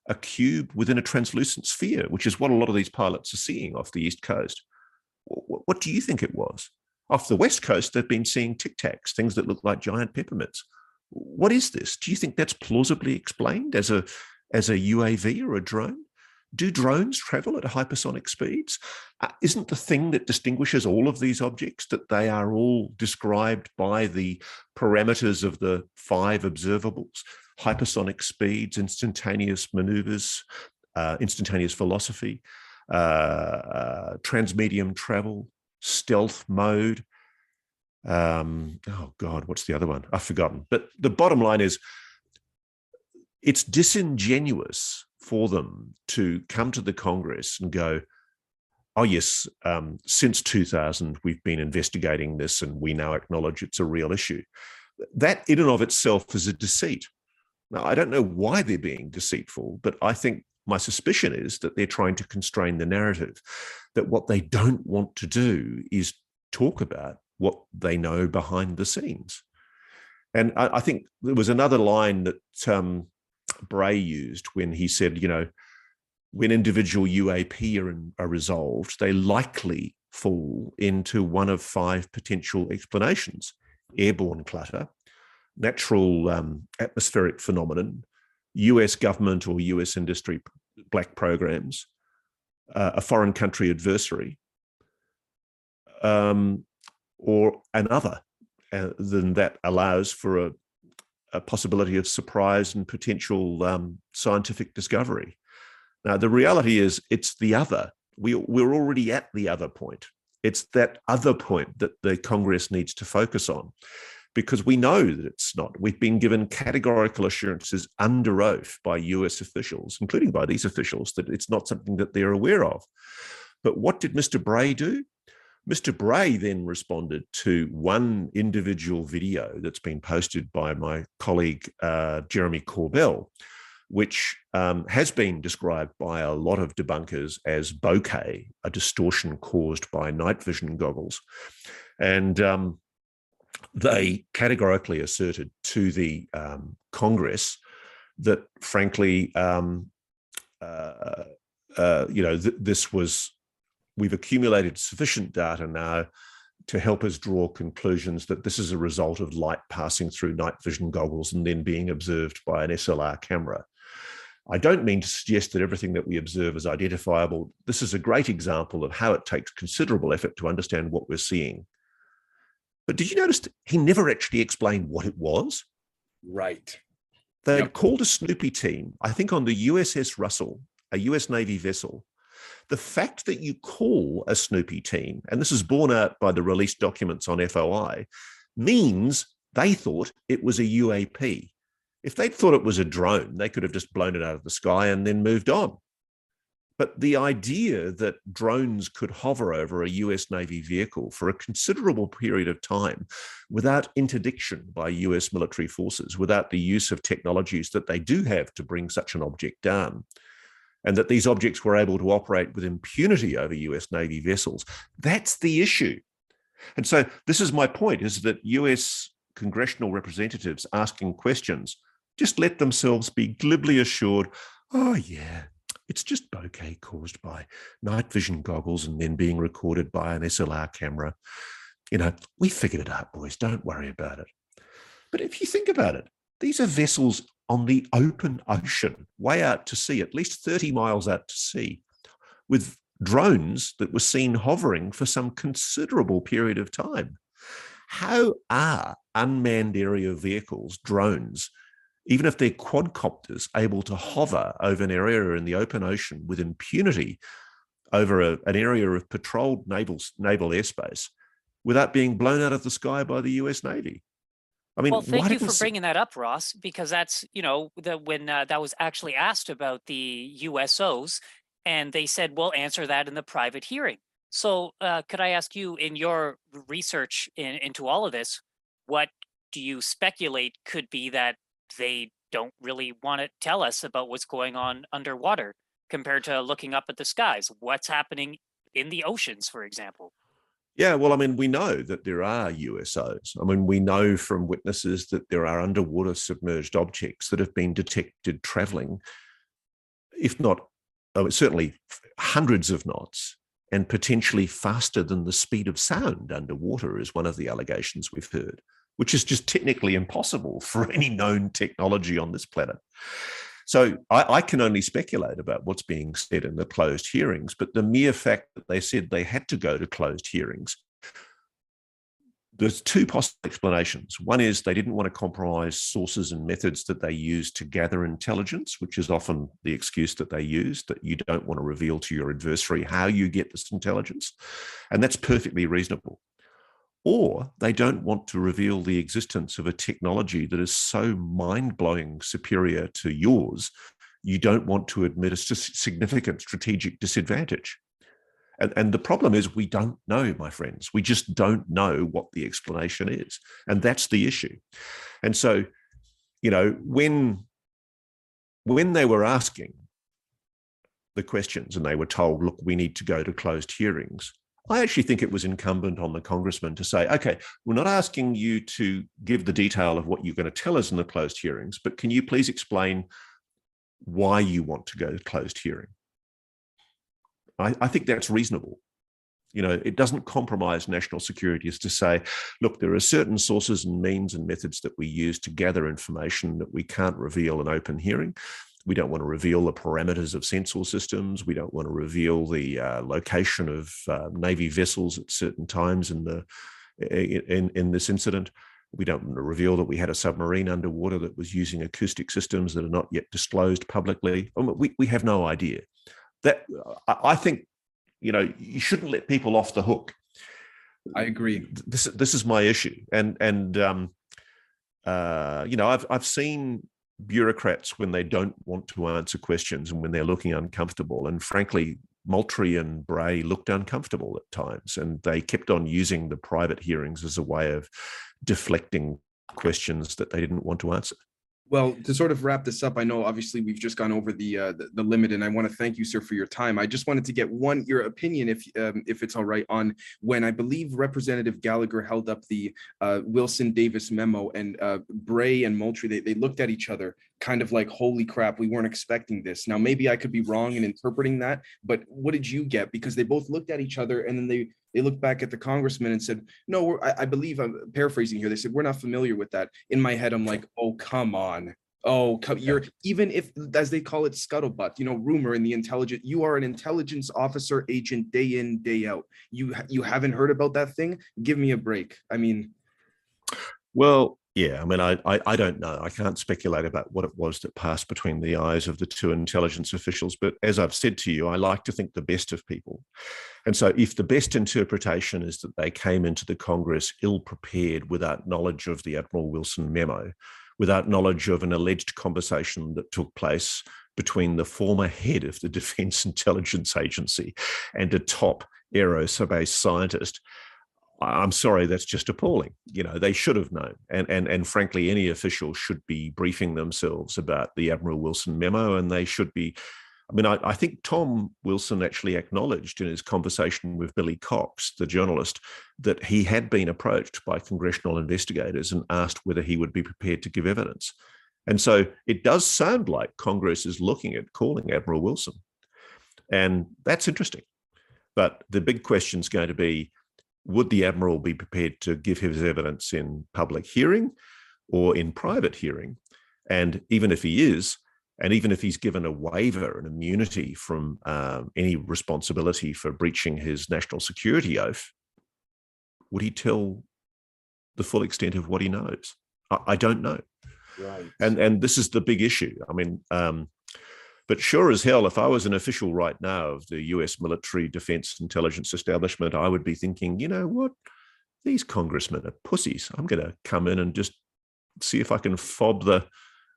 a cube within a translucent sphere, which is what a lot of these pilots are seeing off the East Coast. What, what do you think it was? Off the West Coast, they've been seeing tic tacs, things that look like giant peppermints. What is this? Do you think that's plausibly explained as a as a UAV or a drone? Do drones travel at hypersonic speeds? Uh, isn't the thing that distinguishes all of these objects that they are all described by the parameters of the five observables hypersonic speeds, instantaneous maneuvers, uh, instantaneous velocity, uh, uh, transmedium travel, stealth mode. Um, oh God, what's the other one? I've forgotten. But the bottom line is it's disingenuous for them to come to the Congress and go, oh, yes, um, since 2000, we've been investigating this and we now acknowledge it's a real issue. that in and of itself is a deceit. Now, I don't know why they're being deceitful, but I think my suspicion is that they're trying to constrain the narrative, that what they don't want to do is talk about what they know behind the scenes. And I, think there was another line that um, Bray used when he said, you know, when individual UAP are, in, are resolved, they likely fall into one of five potential explanations. Airborne clutter, natural um, atmospheric phenomenon, US government or US industry black programs, uh, a foreign country adversary, um, or another uh, than that allows for a, a, possibility of surprise and potential um, scientific discovery. Now, the reality is it's the other. We, we're already at the other point. It's that other point that the Congress needs to focus on because we know that it's not. We've been given categorical assurances under oath by US officials, including by these officials, that it's not something that they're aware of. But what did Mr. Bray do? Mr. Bray then responded to one individual video that's been posted by my colleague uh, Jeremy Corbell, which um, has been described by a lot of debunkers as bokeh, a distortion caused by night vision goggles. And um, they categorically asserted to the um, Congress that, frankly, um, uh, uh, you know, th- this was, we've accumulated sufficient data now to help us draw conclusions that this is a result of light passing through night vision goggles and then being observed by an SLR camera. I don't mean to suggest that everything that we observe is identifiable. This is a great example of how it takes considerable effort to understand what we're seeing. But did you notice he never actually explained what it was? Right. They Yep. called a Snoopy team, I think on the USS Russell, a US Navy vessel. The fact that you call a Snoopy team, and this is borne out by the released documents on FOI, means they thought it was a UAP. If they'd thought it was a drone, they could have just blown it out of the sky and then moved on. But the idea that drones could hover over a US Navy vehicle for a considerable period of time without interdiction by US military forces, without the use of technologies that they do have to bring such an object down, and that these objects were able to operate with impunity over US Navy vessels, that's the issue. And so this is my point is that US congressional representatives asking questions just let themselves be glibly assured, oh yeah, it's just bokeh caused by night vision goggles and then being recorded by an SLR camera. You know, we figured it out, boys. Don't worry about it. But if you think about it, these are vessels on the open ocean, way out to sea, at least 30 miles out to sea, with drones that were seen hovering for some considerable period of time. How are unmanned area vehicles, drones, even if they're quadcopters, able to hover over an area in the open ocean with impunity over a, an area of patrolled naval, naval airspace without being blown out of the sky by the US Navy? I mean, well, thank you for s- bringing that up, Ross, because that's you know the when uh, that was actually asked about the USOs, and they said we'll answer that in the private hearing. So, uh, could I ask you, in your research in, into all of this, what do you speculate could be that they don't really want to tell us about what's going on underwater compared to looking up at the skies? What's happening in the oceans, for example? Yeah, well, I mean, we know that there are USOs. I mean, we know from witnesses that there are underwater submerged objects that have been detected traveling, if not oh, certainly hundreds of knots and potentially faster than the speed of sound underwater, is one of the allegations we've heard, which is just technically impossible for any known technology on this planet. So I, I, can only speculate about what's being said in the closed hearings, but the mere fact that they said they had to go to closed hearings, there's two possible explanations. One is they didn't want to compromise sources and methods that they use to gather intelligence, which is often the excuse that they use, that you don't want to reveal to your adversary how you get this intelligence. And that's perfectly reasonable or they don't want to reveal the existence of a technology that is so mind blowing superior to yours, you don't want to admit a significant strategic disadvantage. And, and the problem is we don't know, my friends. We just don't know what the explanation is. And that's the issue. And so, you know, when when they were asking the questions and they were told, look, we need to go to closed hearings, I actually think it was incumbent on the congressman to say, okay, we're not asking you to give the detail of what you're going to tell us in the closed hearings, but can you please explain why you want to go to closed hearing? I, I think that's reasonable. You know, it doesn't compromise national security as to say, look, there are certain sources and means and methods that we use to gather information that we can't reveal in open hearing. We don't want to reveal the parameters of sensor systems. We don't want to reveal the uh, location of uh, Navy vessels at certain times in the in, in this incident. We don't want to reveal that we had a submarine underwater that was using acoustic systems that are not yet disclosed publicly. I mean, we, we have no idea. That I think, you know, you shouldn't let people off the hook. I agree. This this is my issue, and and um, uh, you know, I've I've seen bureaucrats when they don't want to answer questions and when they're looking uncomfortable. And frankly, Moultrie and Bray looked uncomfortable at times, and they kept on using the private hearings as a way of deflecting questions that they didn't want to answer. Well, to sort of wrap this up, I know obviously we've just gone over the, uh, the the limit, and I want to thank you, sir, for your time. I just wanted to get one your opinion, if um, if it's all right, on when I believe Representative Gallagher held up the uh, Wilson Davis memo, and uh, Bray and Moultrie they they looked at each other, kind of like, "Holy crap, we weren't expecting this." Now, maybe I could be wrong in interpreting that, but what did you get? Because they both looked at each other, and then they they looked back at the congressman and said, "No, I, I believe I'm paraphrasing here." They said, "We're not familiar with that." In my head, I'm like, "Oh, come on." Oh, co- you're even if, as they call it, scuttlebutt. You know, rumor in the intelligence. You are an intelligence officer, agent, day in, day out. You you haven't heard about that thing? Give me a break. I mean, Well, yeah, I mean, I, I I don't know. I can't speculate about what it was that passed between the eyes of the two intelligence officials. But as I've said to you, I like to think the best of people. And so, if the best interpretation is that they came into the Congress ill prepared without knowledge of the Admiral Wilson memo, without knowledge of an alleged conversation that took place between the former head of the Defense Intelligence Agency and a top aerospace scientist, I'm sorry, that's just appalling. You know, they should have known. And and and frankly, any official should be briefing themselves about the Admiral Wilson memo, and they should be. I mean, I, I think Tom Wilson actually acknowledged in his conversation with Billy Cox, the journalist, that he had been approached by congressional investigators and asked whether he would be prepared to give evidence. And so it does sound like Congress is looking at calling Admiral Wilson. And that's interesting. But the big question is going to be would the Admiral be prepared to give his evidence in public hearing or in private hearing? And even if he is, and even if he's given a waiver an immunity from um, any responsibility for breaching his national security oath, would he tell the full extent of what he knows? I, I don't know. right. And and this is the big issue. I mean, um, but sure as hell, if I was an official right now of the U.S. military defense intelligence establishment, I would be thinking, you know what, these congressmen are pussies. I'm going to come in and just see if I can fob the.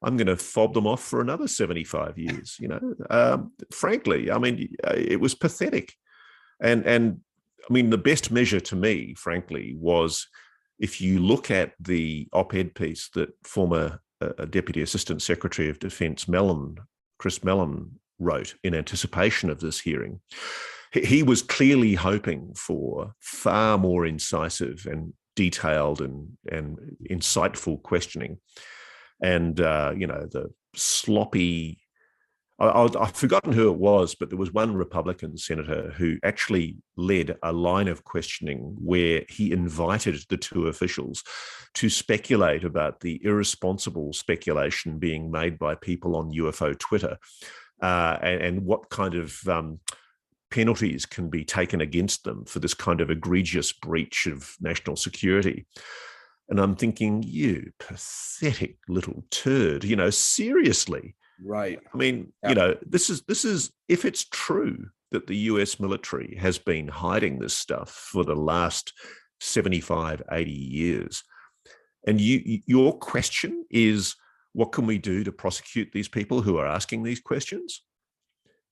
I'm going to fob them off for another 75 years. You know, um, frankly, I mean, it was pathetic, and and I mean, the best measure to me, frankly, was if you look at the op-ed piece that former uh, Deputy Assistant Secretary of Defence Mellon, Chris Mellon, wrote in anticipation of this hearing. He, was clearly hoping for far more incisive and detailed and and insightful questioning, and uh, you know the sloppy I, have forgotten who it was, but there was one Republican senator who actually led a line of questioning where he invited the two officials to speculate about the irresponsible speculation being made by people on UFO Twitter uh, and, and, what kind of um, penalties can be taken against them for this kind of egregious breach of national security. And I'm thinking, you pathetic little turd, you know, seriously Right. I mean, Yeah. you know, this is this is if it's true that the US military has been hiding this stuff for the last 75, 80 years. And you your question is what can we do to prosecute these people who are asking these questions?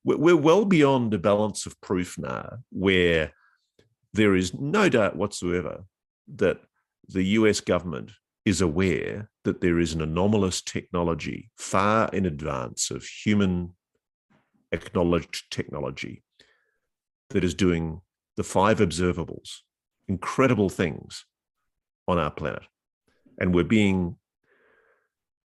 we're, we're well beyond a balance of proof now where there is no doubt whatsoever that the US government is aware that there is an anomalous technology far in advance of human acknowledged technology that is doing the five observables, incredible things on our planet. And we're being,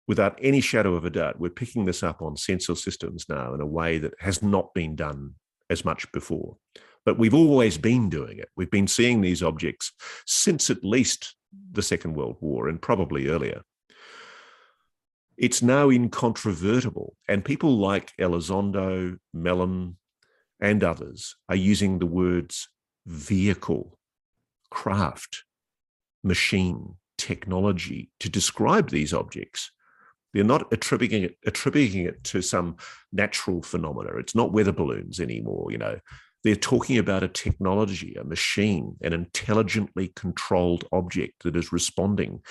without any shadow of a doubt, we're picking this up on sensor systems now in a way that has not been done as much before. But we've always been doing it. We've been seeing these objects since at least the Second World War and probably earlier. It's now incontrovertible, and people like Elizondo, Mellon, and others are using the words vehicle, craft, machine, technology to describe these objects. They're not attributing it, attributing it to some natural phenomena. It's not weather balloons anymore, you know. They're talking about a technology, a machine, an intelligently controlled object that is responding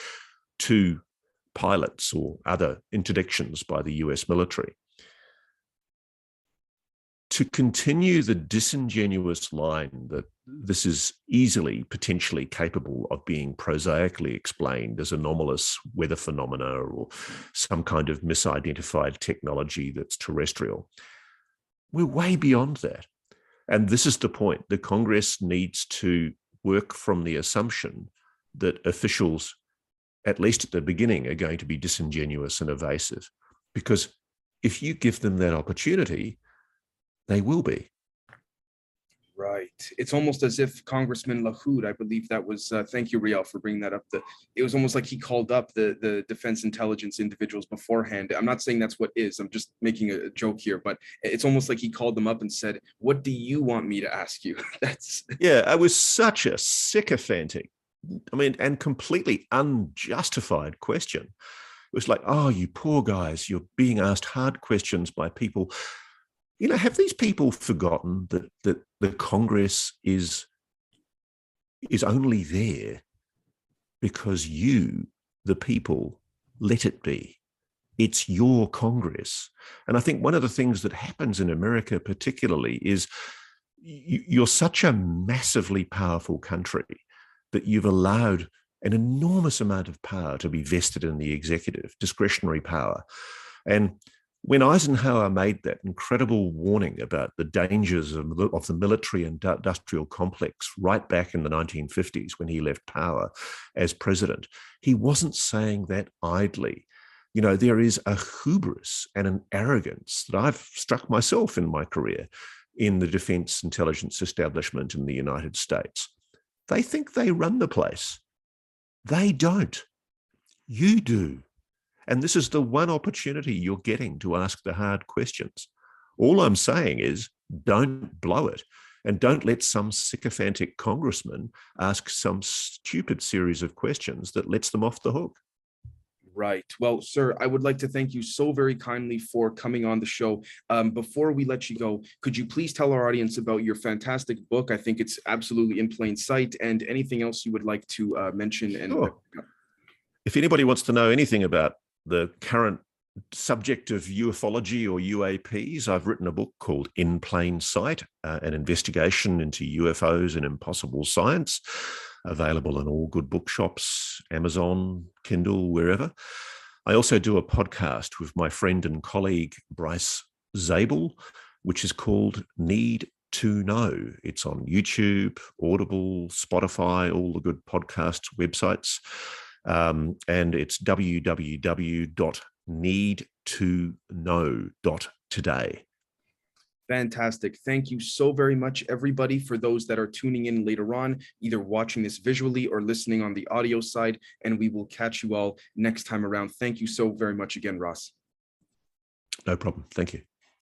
to pilots or other interdictions by the US military. To continue the disingenuous line that this is easily potentially capable of being prosaically explained as anomalous weather phenomena or some kind of misidentified technology that's terrestrial. We're way beyond that. And this is the point. The Congress needs to work from the assumption that officials, at least at the beginning, are going to be disingenuous and evasive. Because if you give them that opportunity, they will be. Right. It's almost as if Congressman LaHood, I believe that was, uh, thank you, Riel, for bringing that up. The, it was almost like he called up the, the defense intelligence individuals beforehand. I'm not saying that's what is, I'm just making a joke here, but it's almost like he called them up and said, what do you want me to ask you? that's. Yeah, it was such a sycophantic, I mean, and completely unjustified question. It was like, oh, you poor guys, you're being asked hard questions by people you know, have these people forgotten that that the Congress is is only there because you, the people, let it be. It's your Congress. And I think one of the things that happens in America, particularly, is you're such a massively powerful country that you've allowed an enormous amount of power to be vested in the executive, discretionary power. And when Eisenhower made that incredible warning about the dangers of the, of the military industrial complex right back in the 1950s when he left power as president, he wasn't saying that idly. You know, there is a hubris and an arrogance that I've struck myself in my career in the defense intelligence establishment in the United States. They think they run the place. They don't. You do. And this is the one opportunity you're getting to ask the hard questions. All I'm saying is don't blow it and don't let some sycophantic congressman ask some stupid series of questions that lets them off the hook. Right. Well, sir, I would like to thank you so very kindly for coming on the show. Um, before we let you go, could you please tell our audience about your fantastic book? I think it's absolutely in plain sight and anything else you would like to uh, mention. And sure. if anybody wants to know anything about the current subject of ufology or UAPs, I've written a book called In Plain Sight, uh, an investigation into UFOs and impossible science, available in all good bookshops, Amazon, Kindle, wherever. I also do a podcast with my friend and colleague Bryce Zabel, which is called Need to Know. It's on YouTube, Audible, Spotify, all the good podcast websites. Um, and it's www.needtoknow.today. Fantastic. Thank you so very much, everybody, for those that are tuning in later on, either watching this visually or listening on the audio side. And we will catch you all next time around. Thank you so very much again, Ross. No problem. Thank you.